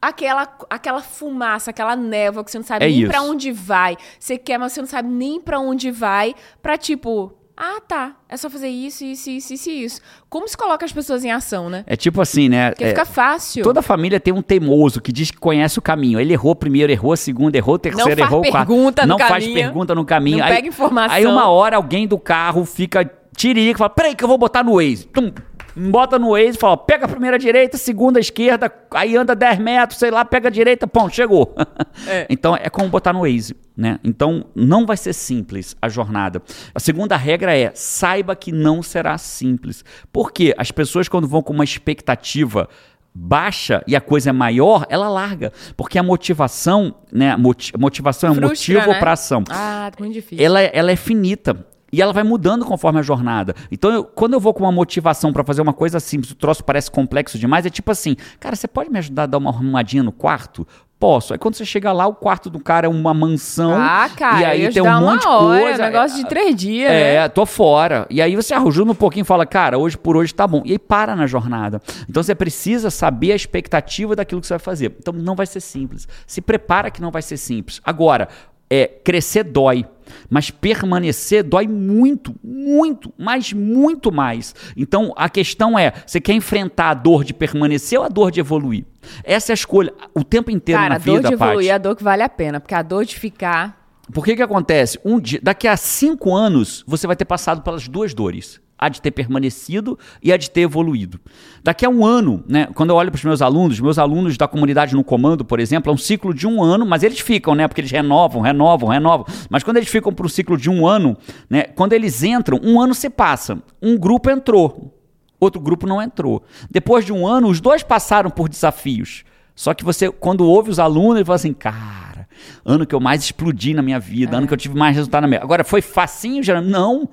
aquela, aquela fumaça, aquela névoa que você não sabe É nem pra onde vai. Você quer, mas você não sabe nem pra onde vai, pra tipo, ah, tá, é só fazer isso, isso, isso, isso e isso. Como se coloca as pessoas em ação, né? é tipo assim, né? Porque é, fica fácil. Toda família tem um teimoso que diz que conhece o caminho. Ele errou primeiro, errou segundo, errou terceiro, faz errou quarto. pergunta no Não faz caminho. pergunta no caminho. Não aí, pega informação. Aí uma hora alguém do carro fica tiririca e fala: peraí que eu vou botar no Waze. Tum, bota no Waze e fala: pega a primeira direita, segunda esquerda, aí anda 10 metros, sei lá, pega a direita, pão, chegou. É. Então é como botar no Waze, né? Então não vai ser simples a jornada. A segunda regra é: saiba que não será simples. Porque as pessoas, quando vão com uma expectativa baixa e a coisa é maior, ela larga. Porque a motivação, né? moti- motivação é um Frustra, motivo né? para ação Ah, muito difícil. ela, é- ela é finita. E ela vai mudando conforme a jornada. Então, eu- quando eu vou com uma motivação pra fazer uma coisa simples, o troço parece complexo demais, é tipo assim, cara, você pode me ajudar a dar uma arrumadinha no quarto? Posso. Aí quando você chega lá, o quarto do cara é uma mansão. Ah, cara, e aí tem te um monte de coisa. negócio de três dias, É, né? tô fora. E aí você ajuda um pouquinho e fala, cara, hoje por hoje tá bom. E aí para na jornada. Então você precisa saber a expectativa daquilo que você vai fazer. Então não vai ser simples. Se prepara que não vai ser simples. Agora, é, crescer dói. Mas permanecer dói muito, muito, mas muito mais. Então a questão é: você quer enfrentar a dor de permanecer ou a dor de evoluir? Essa é a escolha o tempo inteiro Cara, na a dor vida, de evoluir é a dor que vale a pena, porque a dor de ficar. Por que que acontece? Um dia, daqui a cinco anos, você vai ter passado pelas duas dores. A de ter permanecido e a de ter evoluído. Daqui a um ano, né? Quando eu olho para os meus alunos, meus alunos da comunidade no comando, por exemplo, é um ciclo de um ano, mas eles ficam, né? Porque eles renovam, renovam, renovam. Mas quando eles ficam para um ciclo de um ano, né? Quando eles entram, um ano se passa. Um grupo entrou, outro grupo não entrou. Depois de um ano, os dois passaram por desafios. Só que você, quando ouve os alunos, ele fala assim, cara, ano que eu mais explodi na minha vida, ano que eu tive mais resultado na minha. Agora, foi facinho, Gerando? Não.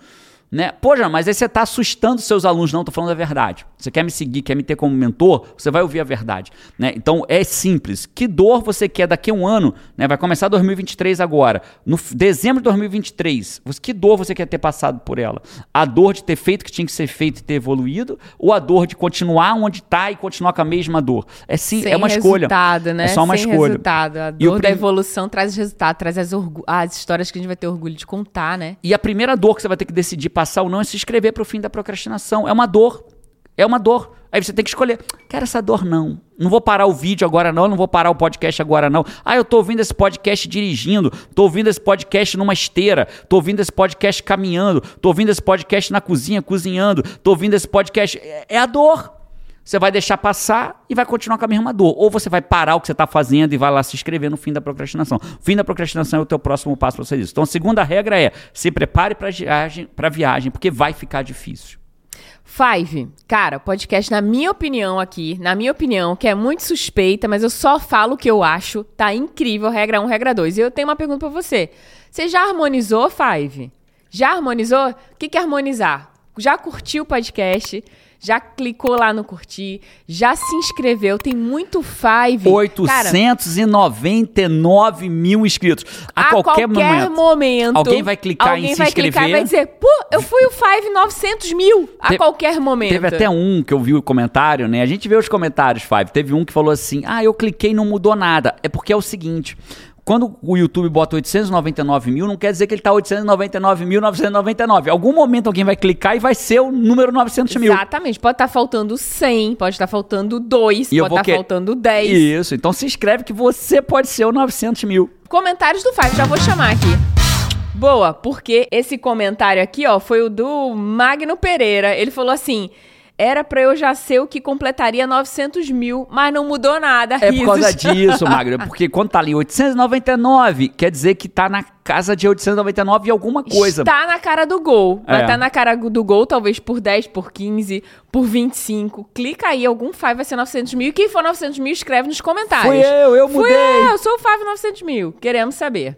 Né? Jean, mas aí você está assustando seus alunos. Não, tô falando a verdade. Você quer me seguir, quer me ter como mentor, você vai ouvir a verdade. Né? Então, é simples. Que dor você quer daqui a um ano? Né? Vai começar 2023 agora. No dezembro de 2023, você- que dor você quer ter passado por ela? A dor de ter feito o que tinha que ser feito e ter evoluído? Ou a dor de continuar onde está e continuar com a mesma dor? É sim, sem é uma escolha. resultado, né? É só uma sem escolha. resultado. A E o dor da prim- evolução traz resultado, traz as, orgu- as histórias que a gente vai ter orgulho de contar, né? E a primeira dor que você vai ter que decidir passar ou não é se inscrever para o fim da procrastinação. É uma dor. É uma dor. Aí você tem que escolher. Quero essa dor, não. Não vou parar o vídeo agora, não. Não vou parar o podcast agora, não. Ah, eu tô ouvindo esse podcast dirigindo. Tô ouvindo esse podcast numa esteira. Tô ouvindo esse podcast caminhando. Tô ouvindo esse podcast na cozinha, cozinhando. Tô ouvindo esse podcast. É é a dor. Você vai deixar passar e vai continuar com a mesma dor. Ou você vai parar o que você está fazendo e vai lá se inscrever no fim da procrastinação. O fim da procrastinação é o teu próximo passo para fazer isso. Então a segunda regra é se prepare para viagem, para viagem, porque vai ficar difícil. Five, cara, podcast, na minha opinião aqui, na minha opinião, que é muito suspeita, mas eu só falo o que eu acho, tá incrível, regra 1, regra 2. E eu tenho uma pergunta pra você. Você já harmonizou, Five? Já harmonizou? O que que é harmonizar? Já curtiu o podcast? Já clicou lá no curtir? Já se inscreveu? Tem muito Five. Cara, 899 mil inscritos. A, qualquer, momento. momento, alguém vai clicar alguém em se vai clicar e inscrever. vai dizer, pô, eu fui o Five 900 mil a Te- qualquer momento. Teve até um que eu vi o comentário, né? A gente vê os comentários, Five. Teve um que falou assim: ah, eu cliquei e não mudou nada. É porque é o seguinte. Quando o YouTube bota 899 mil, não quer dizer que ele tá 899.999. Algum momento alguém vai clicar e vai ser o número 900 mil. Exatamente. Pode estar faltando 100, pode estar faltando 2, E pode estar que- faltando 10. Isso, então se inscreve que você pode ser o 900 mil. Comentários do Five, já vou chamar aqui. Boa, porque esse comentário aqui, ó, foi o do Magno Pereira. Ele falou assim: era pra eu já ser o que completaria 900 mil, mas não mudou nada. É por causa Risos. disso, Magro. Porque quando tá ali 899, quer dizer que tá na casa de 899 e alguma coisa. Está na cara do gol. É. estar na cara do gol, talvez por 10, por 15, por 25. Clica aí, algum Five vai ser 900 mil. E quem for 900 mil, escreve nos comentários. Fui eu, eu Fui mudei. eu, eu sou o Five 900 mil. Queremos saber.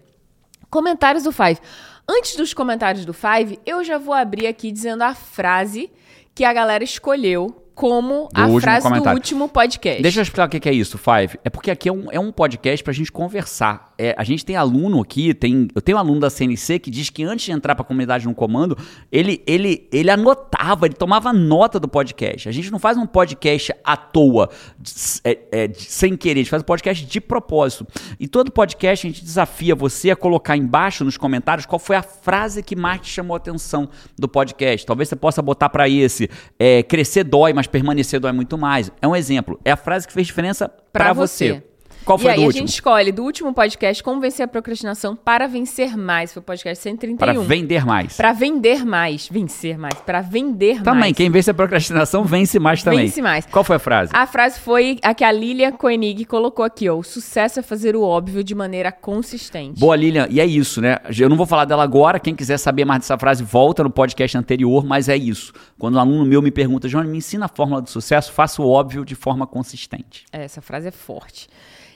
Comentários do Five. Antes dos comentários do Five, eu já vou abrir aqui dizendo a frase que a galera escolheu como Do a frase do comentário. último podcast. Deixa eu explicar o que é isso, Five. É porque aqui é um, é um podcast pra gente conversar. É, a gente tem aluno aqui, tem, eu tenho um aluno da CNC que diz que antes de entrar pra comunidade no comando, ele, ele, ele anotava, ele tomava nota do podcast. A gente não faz um podcast à toa, de- é, é, de- sem querer, a gente faz um podcast de propósito. E todo podcast a gente desafia você a colocar embaixo nos comentários qual foi a frase que mais te chamou a atenção do podcast. Talvez você possa botar pra esse, é, crescer dói, mas permanecer dói muito mais. É um exemplo. É a frase que fez diferença pra, Pra você. você. Qual foi e aí do a último? gente escolhe do último podcast como vencer a procrastinação para vencer mais. Foi o podcast 131. Para vender mais. Pra vender mais. Vencer mais. Pra vender Também, mais. quem vence a procrastinação vence mais também. Vence mais. Qual foi a frase? A frase foi a que a Lilia Koenig colocou aqui, ó. O sucesso é fazer o óbvio de maneira consistente. Boa, Lilian. E é isso, né? Eu não vou falar dela agora. Quem quiser saber mais dessa frase, volta no podcast anterior, mas é isso. Quando um aluno meu me pergunta, João, me ensina a fórmula do sucesso, faça o óbvio de forma consistente. É, Essa frase é forte.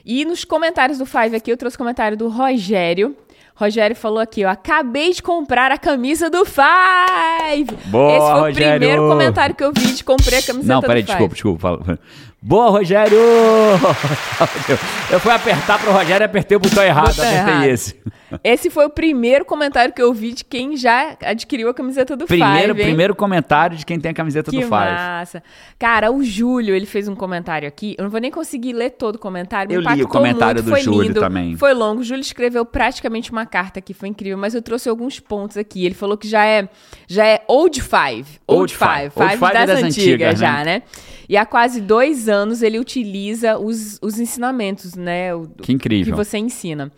E nos comentários do Five aqui, eu trouxe comentário do Rogério. Rogério falou aqui, ó. Acabei de comprar a camisa do Five. Boa, Esse foi Rogério. o primeiro comentário que eu vi de comprei a camiseta Não, do peraí, Five. desculpa, desculpa. Boa, Rogério! Eu fui apertar pro Rogério e apertei o botão errado. Botão apertei errado. esse. Esse foi o primeiro comentário que eu vi de quem já adquiriu a camiseta do Primeiro, Five. hein? primeiro comentário de quem tem a camiseta Que do Five. massa. Cara, o Júlio, ele fez um comentário aqui. Eu não vou nem conseguir ler todo o comentário. me Eu li o comentário muito, do Júlio lindo, também. Foi longo. O Júlio escreveu praticamente uma carta aqui, foi incrível. Mas eu trouxe alguns pontos aqui. Ele falou que já é, já é old five. Old, Old five. five. Old Five, é das, das antigas, antigas, já, né? né? E há quase dois anos ele utiliza os, os ensinamentos, né? O- Que incrível. que você ensina.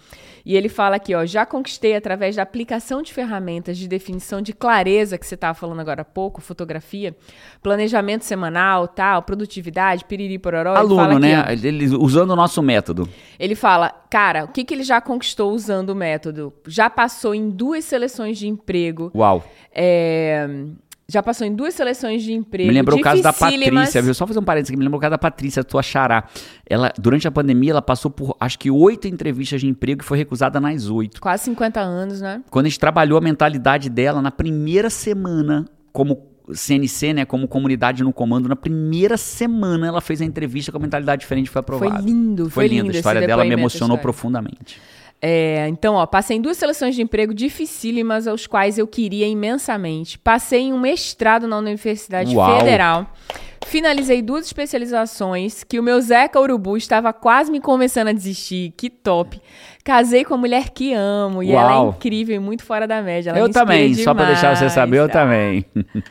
E ele fala aqui, ó, já conquistei através da aplicação de ferramentas de definição de clareza que você estava falando agora há pouco, fotografia, planejamento semanal, tal, produtividade, piriri pororó. ele fala Aluno, aqui, né? ó, Ele, usando o nosso método. ele fala, cara, o que, que ele já conquistou usando o método? Já passou em duas seleções de emprego, Uau. é, já passou em duas seleções de emprego. Me lembrou o caso da. Patrícia, viu? Só fazer um parênteses aqui, me lembrou o caso da Patrícia, tua xará. Ela, durante a pandemia, ela passou por acho que oito entrevistas de emprego e foi recusada nas oito. Quase 50 anos, né? Quando a gente trabalhou a mentalidade dela na primeira semana, como CNC, né? Como comunidade no comando, na primeira semana ela fez a entrevista com a mentalidade diferente e foi aprovada. Foi lindo, foi lindo. lindo A história dela me emocionou profundamente. É, então, ó, passei em duas seleções de emprego dificílimas, aos quais eu queria imensamente. Passei em um mestrado na Universidade Uau. Federal. Finalizei duas especializações que o meu Zeca Urubu estava quase me convencendo a desistir. Que top. Casei com a mulher que amo e ela é Uau. incrível e muito fora da média. Ela eu também, só pra deixar você demais. saber, eu também.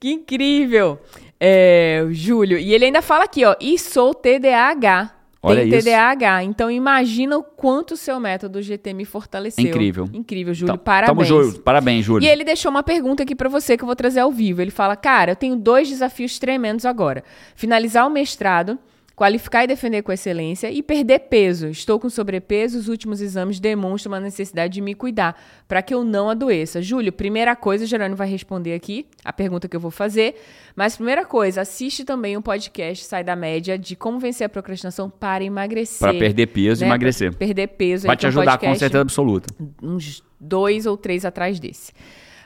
Que incrível. É, Júlio. E ele ainda fala aqui, ó. E sou TDAH. Olha Tem isso. TDAH. Então imagina o quanto o seu método GT me fortaleceu. Incrível. Incrível, Júlio. Então, parabéns. Tamo junto. Parabéns, Júlio. E ele deixou uma pergunta aqui pra você que eu vou trazer ao vivo. Ele fala: Cara, eu tenho dois desafios tremendos agora: finalizar o mestrado, qualificar e defender com excelência e perder peso. Estou com sobrepeso, os últimos exames demonstram uma necessidade de me cuidar para que eu não adoeça. Júlio, primeira coisa, Gerônimo vai responder aqui a pergunta que eu vou fazer. Mas primeira coisa, assiste também o podcast Sai da Média de como vencer a procrastinação para emagrecer. Pra perder peso e né? emagrecer. Pra perder peso. Vai te um ajudar com podcast certeza absoluta. uns dois ou três atrás desse.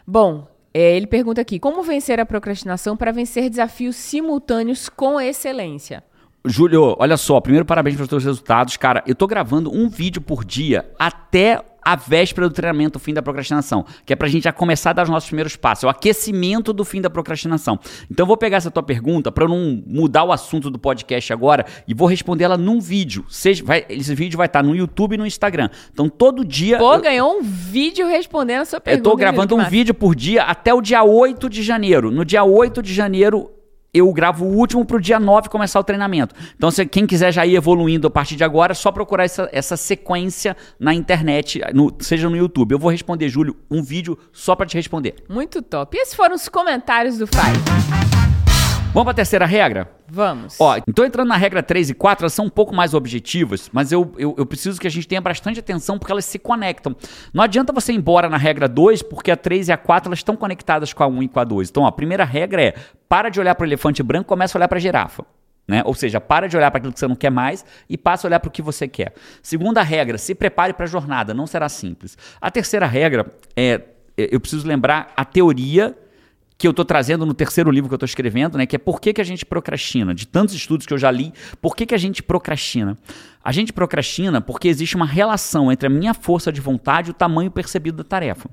Bom, é, ele pergunta aqui: como vencer a procrastinação para vencer desafios simultâneos com excelência? Júlio, olha só, primeiro parabéns pelos teus resultados. Cara, eu tô gravando um vídeo por dia até a véspera do treinamento, o fim da procrastinação, que é pra gente já começar a dar os nossos primeiros passos, é o aquecimento do fim da procrastinação. Então eu vou pegar essa tua pergunta pra eu não mudar o assunto do podcast agora e vou responder ela num vídeo. Seja, vai- esse vídeo vai estar no YouTube e no Instagram. Então todo dia Pô, eu- ganhou um vídeo respondendo a sua eu pergunta. tô gravando um vídeo por dia até o dia 8 de janeiro. No dia 8 de janeiro, eu gravo o último pro dia 9 começar o treinamento. Então, se quem quiser já ir evoluindo a partir de agora, é só procurar essa, essa sequência na internet, no- seja no YouTube. Eu vou responder, Júlio, um vídeo só pra te responder. Muito top. E esses foram os comentários do Five. Vamos pra terceira regra? Vamos. Ó, então entrando na regra 3 e 4, elas são um pouco mais objetivas, mas eu, eu, eu, preciso que a gente tenha bastante atenção porque elas se conectam. Não adianta você ir embora na regra 2, porque a 3 e a 4 elas estão conectadas com a 1 e com a 2. Então, ó, a primeira regra é: para de olhar para o elefante branco, começa a olhar para a girafa. Né? Ou seja, para de olhar para aquilo que você não quer mais e passa a olhar para o que você quer. Segunda regra, se prepare para a jornada, não será simples. A terceira regra é, eu preciso lembrar a teoria que eu estou trazendo no terceiro livro que eu estou escrevendo, né? Que é por que, que a gente procrastina. De tantos estudos que eu já li, por que, que a gente procrastina? A gente procrastina porque existe uma relação entre a minha força de vontade e o tamanho percebido da tarefa.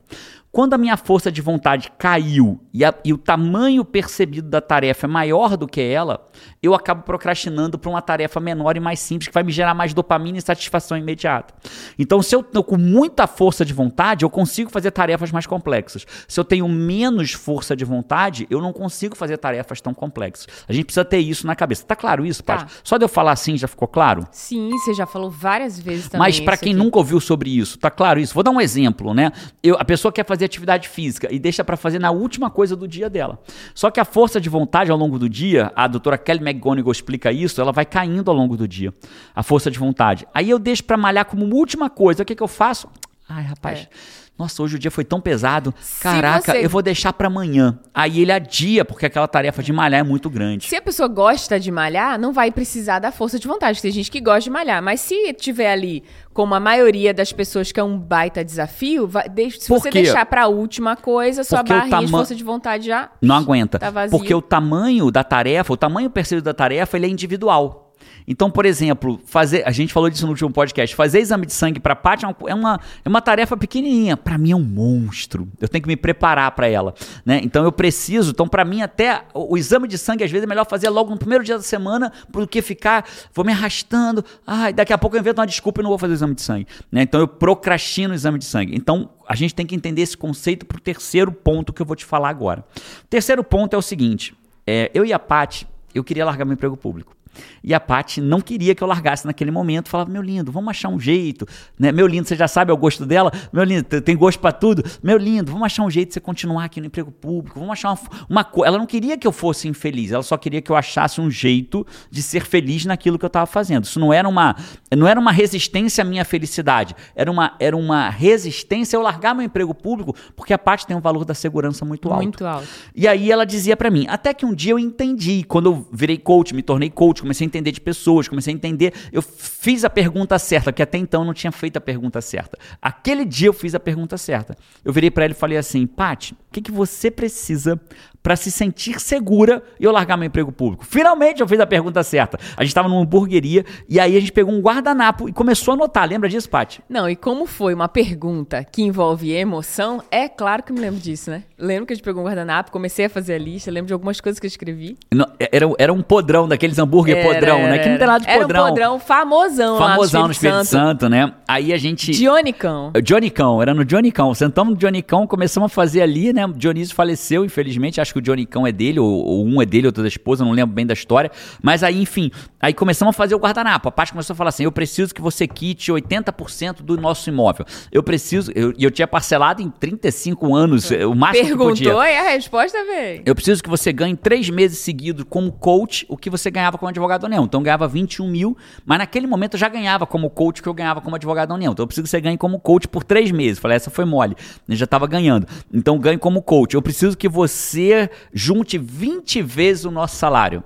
Quando a minha força de vontade caiu e, a, e, o tamanho percebido da tarefa é maior do que ela, eu acabo procrastinando para uma tarefa menor e mais simples, que vai me gerar mais dopamina e satisfação imediata. Então, se eu estou com muita força de vontade, eu consigo fazer tarefas mais complexas. Se eu tenho menos força de vontade, eu não consigo fazer tarefas tão complexas. A gente precisa ter isso na cabeça. Tá claro isso, tá. Só de eu falar assim já ficou claro? Sim, você já falou várias vezes também. Mas para quem aqui. nunca ouviu sobre isso, tá claro isso? Vou dar um exemplo, né? Eu, a pessoa quer fazer atividade física e deixa para fazer na última coisa do dia dela. Só que a força de vontade ao longo do dia, a doutora Kelly McGonigal explica isso, ela vai caindo ao longo do dia. A força de vontade. Aí eu deixo para malhar como última coisa. O que, que eu faço? Ai, rapaz. É nossa, hoje o dia foi tão pesado. Caraca, você... eu vou deixar para amanhã. Aí ele adia, porque aquela tarefa de malhar é muito grande. Se a pessoa gosta de malhar, não vai precisar da força de vontade. Tem gente que gosta de malhar. Mas se tiver ali, como a maioria das pessoas, que é um baita desafio, vai, se você deixar pra última coisa, sua porque barrinha tama... de força de vontade já. Não aguenta. Tá. Porque o tamanho da tarefa, o tamanho percebido da tarefa, ele é individual. Então, por exemplo, fazer, a gente falou disso no último podcast, fazer exame de sangue para Paty é uma, é uma tarefa pequenininha, para mim é um monstro. Eu tenho que me preparar para ela, né? Então eu preciso, então para mim até o, o, exame de sangue às vezes é melhor fazer logo no primeiro dia da semana, do que ficar, vou me arrastando, ai, daqui a pouco eu invento uma desculpa e não vou fazer o exame de sangue, né? Então eu procrastino o exame de sangue. Então, a gente tem que entender esse conceito para o terceiro ponto que eu vou te falar agora. O terceiro ponto é o seguinte: é, eu e a Paty, eu queria largar meu emprego público. E a Paty não queria que eu largasse naquele momento. Falava, meu lindo, vamos achar um jeito. Né? Meu lindo, você já sabe é o gosto dela. Meu lindo, tem gosto para tudo. Meu lindo, vamos achar um jeito de você continuar aqui no emprego público. Vamos achar uma coisa. Ela não queria que eu fosse infeliz. Ela só queria que eu achasse um jeito de ser feliz naquilo que eu estava fazendo. Isso não era uma, não era uma resistência à minha felicidade. Era uma, era uma resistência eu largar meu emprego público, porque a Paty tem um valor da segurança muito alto. Muito alto. E aí ela dizia para mim, até que um dia eu entendi, quando eu virei coach, me tornei coach, comecei a entender de pessoas, comecei a entender. Eu fiz a pergunta certa, que até então eu não tinha feito a pergunta certa. Aquele dia eu fiz a pergunta certa. Eu virei para ele e falei assim: Pati, o que, que você precisa para se sentir segura e eu largar meu emprego público? Finalmente eu fiz a pergunta certa. A gente estava numa hamburgueria e aí a gente pegou um guardanapo e começou a anotar. Lembra disso, Paty? Não, e como foi uma pergunta que envolve emoção, é claro que me lembro disso, né? Lembro que a gente pegou um guardanapo, comecei a fazer a lista, lembro de algumas coisas que eu escrevi. Não, era, era um podrão, daqueles hambúrguer era, podrão, era, né? Que não tem nada de era podrão. Era um podrão famosão, famosão lá no Espírito, no Espírito Santo. Santo. né? Aí a gente... Johnnycão. Johnnycão, era no Johnnycão. Sentamos no Johnnycão, começamos a fazer ali, né? O Dionísio faleceu, infelizmente, acho que o Johnnycão é dele ou, ou, um é dele, outro da esposa, não lembro bem da história. Mas aí, enfim, aí começamos a fazer o guardanapo. A parte começou a falar assim: eu preciso que você quite 80% do nosso imóvel. Eu preciso, e eu, eu, tinha parcelado em 35 anos, o máximo Perguntou que podia. e a resposta veio. Eu preciso que você ganhe três meses seguidos como coach o que você ganhava como advogado União. Então eu ganhava 21 mil, mas naquele momento eu já ganhava como coach o que eu ganhava como advogado União. Então eu preciso que você ganhe como coach por três meses. Falei, essa foi mole. Eu já estava ganhando. Então ganhe como coach. Eu preciso que você junte 20 vezes o nosso salário.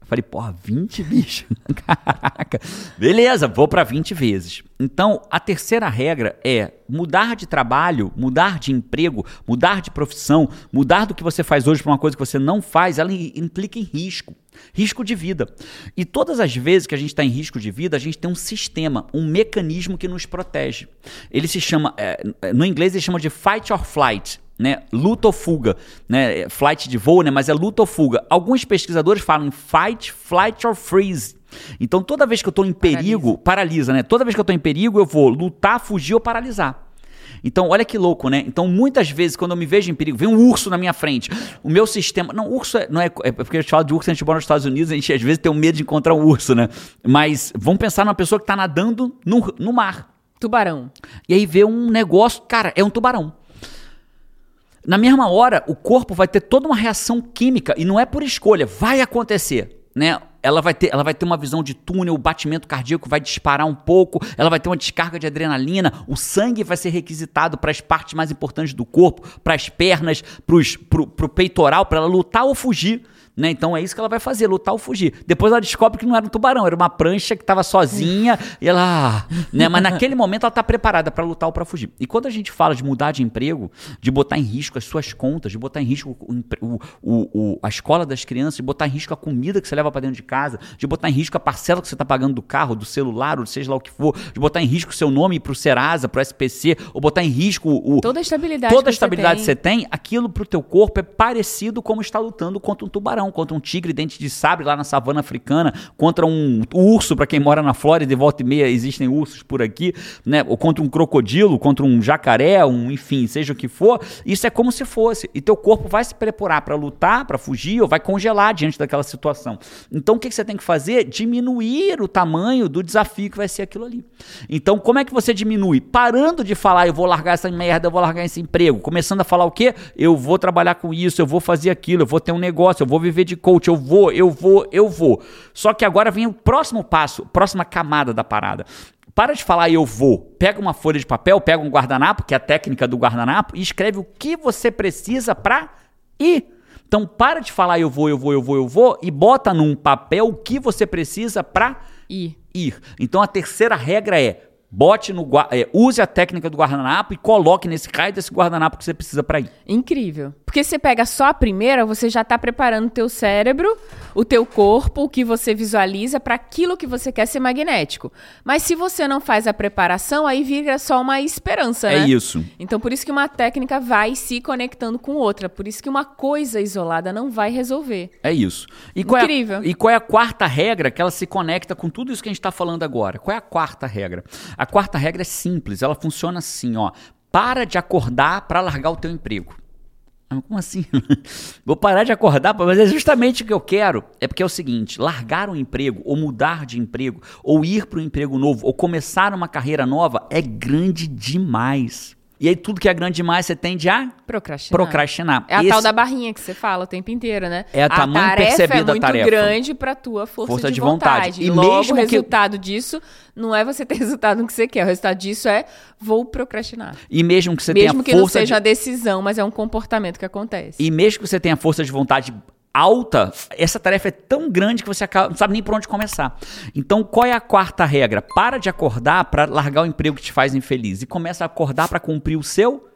Eu falei, porra, 20, bicho? Caraca. Beleza, vou para 20 vezes. Então, a terceira regra é mudar de trabalho, mudar de emprego, mudar de profissão, mudar do que você faz hoje para uma coisa que você não faz, ela implica em risco. Risco de vida. E todas as vezes que a gente está em risco de vida, a gente tem um sistema, um mecanismo que nos protege. Ele se chama, é, no inglês ele chama de fight or flight né? Luta ou fuga, né? É, flight de voo, né? Mas é luta ou fuga. Alguns pesquisadores falam em fight, flight or freeze. Então toda vez que eu estou em perigo, paralisa. paralisa, né? Toda vez que eu estou em perigo, eu vou lutar, fugir ou paralisar. Então, olha que louco, né? Então, muitas vezes, quando eu me vejo em perigo, vem um urso na minha frente. O meu sistema. Não, urso é, não é. É porque a gente fala de urso, a gente mora nos Estados Unidos, a gente às vezes tem um medo de encontrar um urso, né? Mas vamos pensar numa pessoa que está nadando no, no mar. Tubarão. E aí vê um negócio, cara, é um tubarão. Na mesma hora, o corpo vai ter toda uma reação química e não é por escolha, vai acontecer, né? Ela vai, ter, ela vai ter uma visão de túnel, o batimento cardíaco vai disparar um pouco, ela vai ter uma descarga de adrenalina, o sangue vai ser requisitado para as partes mais importantes do corpo, para as pernas, para o peitoral, para ela lutar ou fugir. Né? Então é isso que ela vai fazer, lutar ou fugir. Depois ela descobre que não era um tubarão, era uma prancha que estava sozinha e ela. Né? Mas naquele momento ela está preparada para lutar ou para fugir. E quando a gente fala de mudar de emprego, de botar em risco as suas contas, de botar em risco o, o, o, a escola das crianças, de botar em risco a comida que você leva para dentro de casa, de botar em risco a parcela que você está pagando do carro, do celular, ou seja lá o que for, de botar em risco o seu nome para o Serasa, para o SPC, ou botar em risco o, toda a estabilidade, toda a estabilidade que você tem, aquilo para o teu corpo é parecido como está lutando contra um tubarão contra um tigre dente de sabre lá na savana africana, contra um urso, para quem mora na Flórida, de volta e meia existem ursos por aqui, né? Ou contra um crocodilo, contra um jacaré, um enfim, seja o que for. Isso é como se fosse. E teu corpo vai se preparar para lutar, para fugir, ou vai congelar diante daquela situação. Então o que, que você tem que fazer? Diminuir o tamanho do desafio que vai ser aquilo ali. Então, como é que você diminui? Parando de falar, eu vou largar essa merda, eu vou largar esse emprego. Começando a falar o quê? Eu vou trabalhar com isso, eu vou fazer aquilo, eu vou ter um negócio, eu vou viver de coach, eu vou, eu vou, eu vou. Só que agora vem o próximo passo, próxima camada da parada. Para de falar eu vou. Pega uma folha de papel, pega um guardanapo, que é a técnica do guardanapo, e escreve o que você precisa para ir. Então para de falar eu vou, eu vou, eu vou, eu vou e bota num papel o que você precisa para ir. ir. Então a terceira regra é Bote no é, use a técnica do guardanapo e coloque nesse raio desse guardanapo que você precisa para ir. Incrível. Porque você pega só a primeira, você já está preparando o teu cérebro, o teu corpo, o que você visualiza para aquilo que você quer ser magnético. Mas se você não faz a preparação, aí vira só uma esperança, é né? É isso. Então por isso que uma técnica vai se conectando com outra, por isso que uma coisa isolada não vai resolver. É isso. E Incrível. É a, e qual é a quarta regra que ela se conecta com tudo isso que a gente está falando agora? Qual é a quarta regra? A quarta regra é simples, ela funciona assim, ó. Para de acordar para largar o teu emprego. Como assim? Vou parar de acordar, mas é justamente o que eu quero. É porque é o seguinte: largar um emprego, ou mudar de emprego, ou ir para um emprego novo, ou começar uma carreira nova é grande demais. E aí tudo que é grande demais você tende a procrastinar. procrastinar. É a Esse... tal da barrinha que você fala o tempo inteiro, né? É a, a tamanho percebido da tarefa. é muito grande para tua força, força de, de, vontade. vontade. E Logo, mesmo o resultado que... disso não é você ter resultado no que você quer. O resultado disso é vou procrastinar. E mesmo que você mesmo tenha que força não seja de... a decisão, mas é um comportamento que acontece. E mesmo que você tenha força de vontade alta, essa tarefa é tão grande que você acaba, não sabe nem por onde começar. Então, qual é a quarta regra? Para de acordar para largar o emprego que te faz infeliz e começa a acordar para cumprir o seu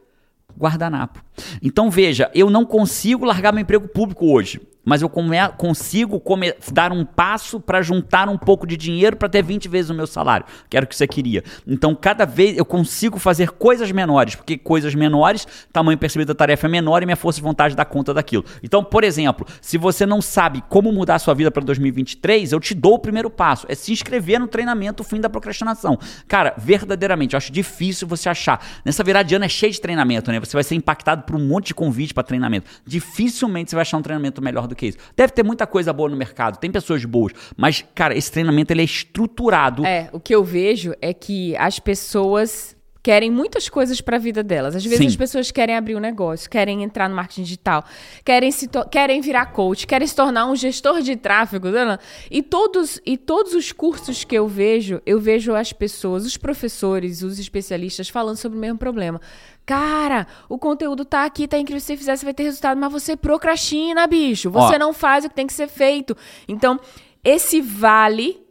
guardanapo. Então veja, eu não consigo largar meu emprego público hoje mas eu come, consigo come, dar um passo para juntar um pouco de dinheiro para ter 20 vezes o meu salário, que era o que você queria. Então, cada vez eu consigo fazer coisas menores, porque coisas menores, tamanho percebido da tarefa é menor e minha força de vontade dá conta daquilo. Então, por exemplo, se você não sabe como mudar a sua vida para 2023, eu te dou o primeiro passo, é se inscrever no treinamento Fim da Procrastinação. Cara, verdadeiramente, eu acho difícil você achar. Nessa virada de ano é cheio de treinamento, né? Você vai ser impactado por um monte de convite para treinamento. Dificilmente você vai achar um treinamento melhor do do que isso. Deve ter muita coisa boa no mercado, tem pessoas boas, mas, cara, esse treinamento ele é estruturado. É, o que eu vejo é que as pessoas querem muitas coisas para a vida delas. Às vezes Sim. as pessoas querem abrir um negócio, querem entrar no marketing digital, querem se querem virar coach, querem se tornar um gestor de tráfego, né? e todos e todos os cursos que eu vejo, eu vejo as pessoas, os professores, os especialistas falando sobre o mesmo problema. Cara, o conteúdo tá aqui, tá incrível. Se você fizer, você vai ter resultado, mas você procrastina, bicho. Você Ó. não faz o que tem que ser feito. Então, esse vale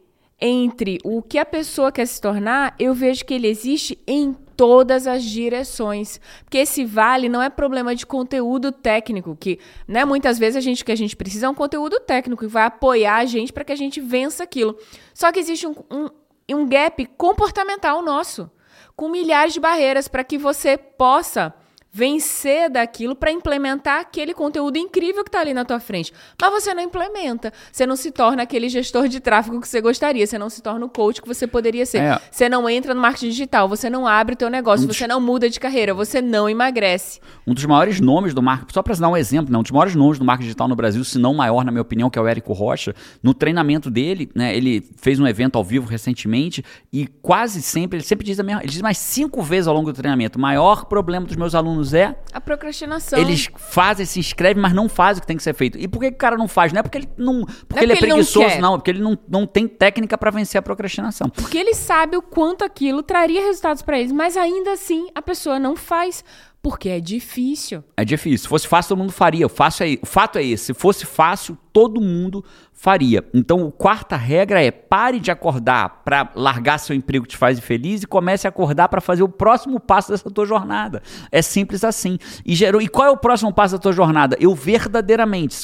entre o que a pessoa quer se tornar, eu vejo que ele existe em todas as direções. Porque esse vale não é problema de conteúdo técnico, que né, muitas vezes a gente que a gente precisa é um conteúdo técnico que vai apoiar a gente para que a gente vença aquilo. Só que existe um, um, um gap comportamental nosso com milhares de barreiras para que você possa vencer daquilo para implementar aquele conteúdo incrível que está ali na tua frente. Mas você não implementa. Você não se torna aquele gestor de tráfego que você gostaria. Você não se torna o coach que você poderia ser. É. Você não entra no marketing digital. Você não abre o teu negócio. Um dos... Você não muda de carreira. Você não emagrece. Um dos maiores nomes do marketing, só para dar um exemplo, né? um dos maiores nomes do marketing digital no Brasil, se não maior, na minha opinião, que é o Érico Rocha. No treinamento dele, né, ele fez um evento ao vivo recentemente e quase sempre, ele sempre diz a mesma, ele diz mais cinco vezes ao longo do treinamento, o maior problema dos meus alunos humanos é A procrastinação. eles fazem, se inscrevem, mas não fazem o que tem que ser feito. E por que, o cara não faz? Não é porque ele não, porque Não é ele é não preguiçoso, quer. não, é porque ele não, não tem técnica pra vencer a procrastinação. Porque ele sabe o quanto aquilo traria resultados pra eles, mas ainda assim a pessoa não faz porque é difícil. É difícil. Se fosse fácil, todo mundo faria. O, fácil é- o fato é esse. Se fosse fácil, todo mundo faria. Então, a quarta regra é pare de acordar para largar seu emprego que te faz infeliz e comece a acordar para fazer o próximo passo dessa tua jornada. É simples assim. E, gerou, e qual é o próximo passo da tua jornada? Eu verdadeiramente,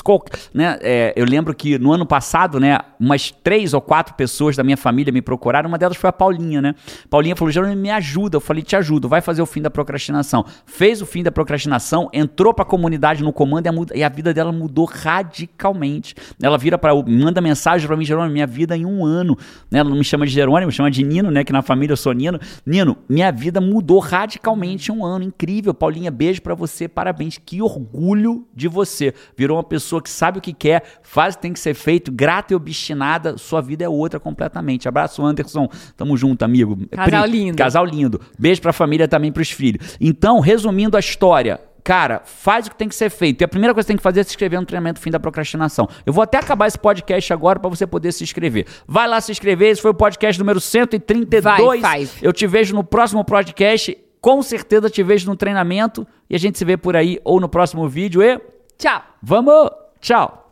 né, é, eu lembro que no ano passado, né, umas três ou quatro pessoas da minha família me procuraram. Uma delas foi a Paulinha, né? Paulinha falou: Jerônimo, me ajuda. Eu falei: te ajudo. Vai fazer o fim da procrastinação. Fez o fim da procrastinação, entrou para a comunidade no comando e a, e a vida dela mudou radicalmente. Ela vira para manda mensagem para mim, Jerônimo, minha vida em um ano. Né? Ela não me chama de Jerônimo, me chama de Nino, né? Que na família eu sou Nino. Nino, minha vida mudou radicalmente em um ano. Incrível. Paulinha, beijo para você, parabéns. Que orgulho de você. Virou uma pessoa que sabe o que quer, faz o que tem que ser feito, grata e obstinada. Sua vida é outra completamente. Abraço, Anderson. Tamo junto, amigo. Casal Pri- lindo. Casal lindo. Beijo pra família também pros filhos. Então, resumindo resumindo a história, cara, faz o que tem que ser feito. E a primeira coisa que tem que fazer é se inscrever no treinamento fim da procrastinação. Eu vou até acabar esse podcast agora para você poder se inscrever. Vai lá se inscrever. Esse foi o podcast número 132. Vai, faz. Eu te vejo no próximo podcast. Com certeza te vejo no treinamento. E a gente se vê por aí ou no próximo vídeo. E. Tchau. Vamos! Tchau.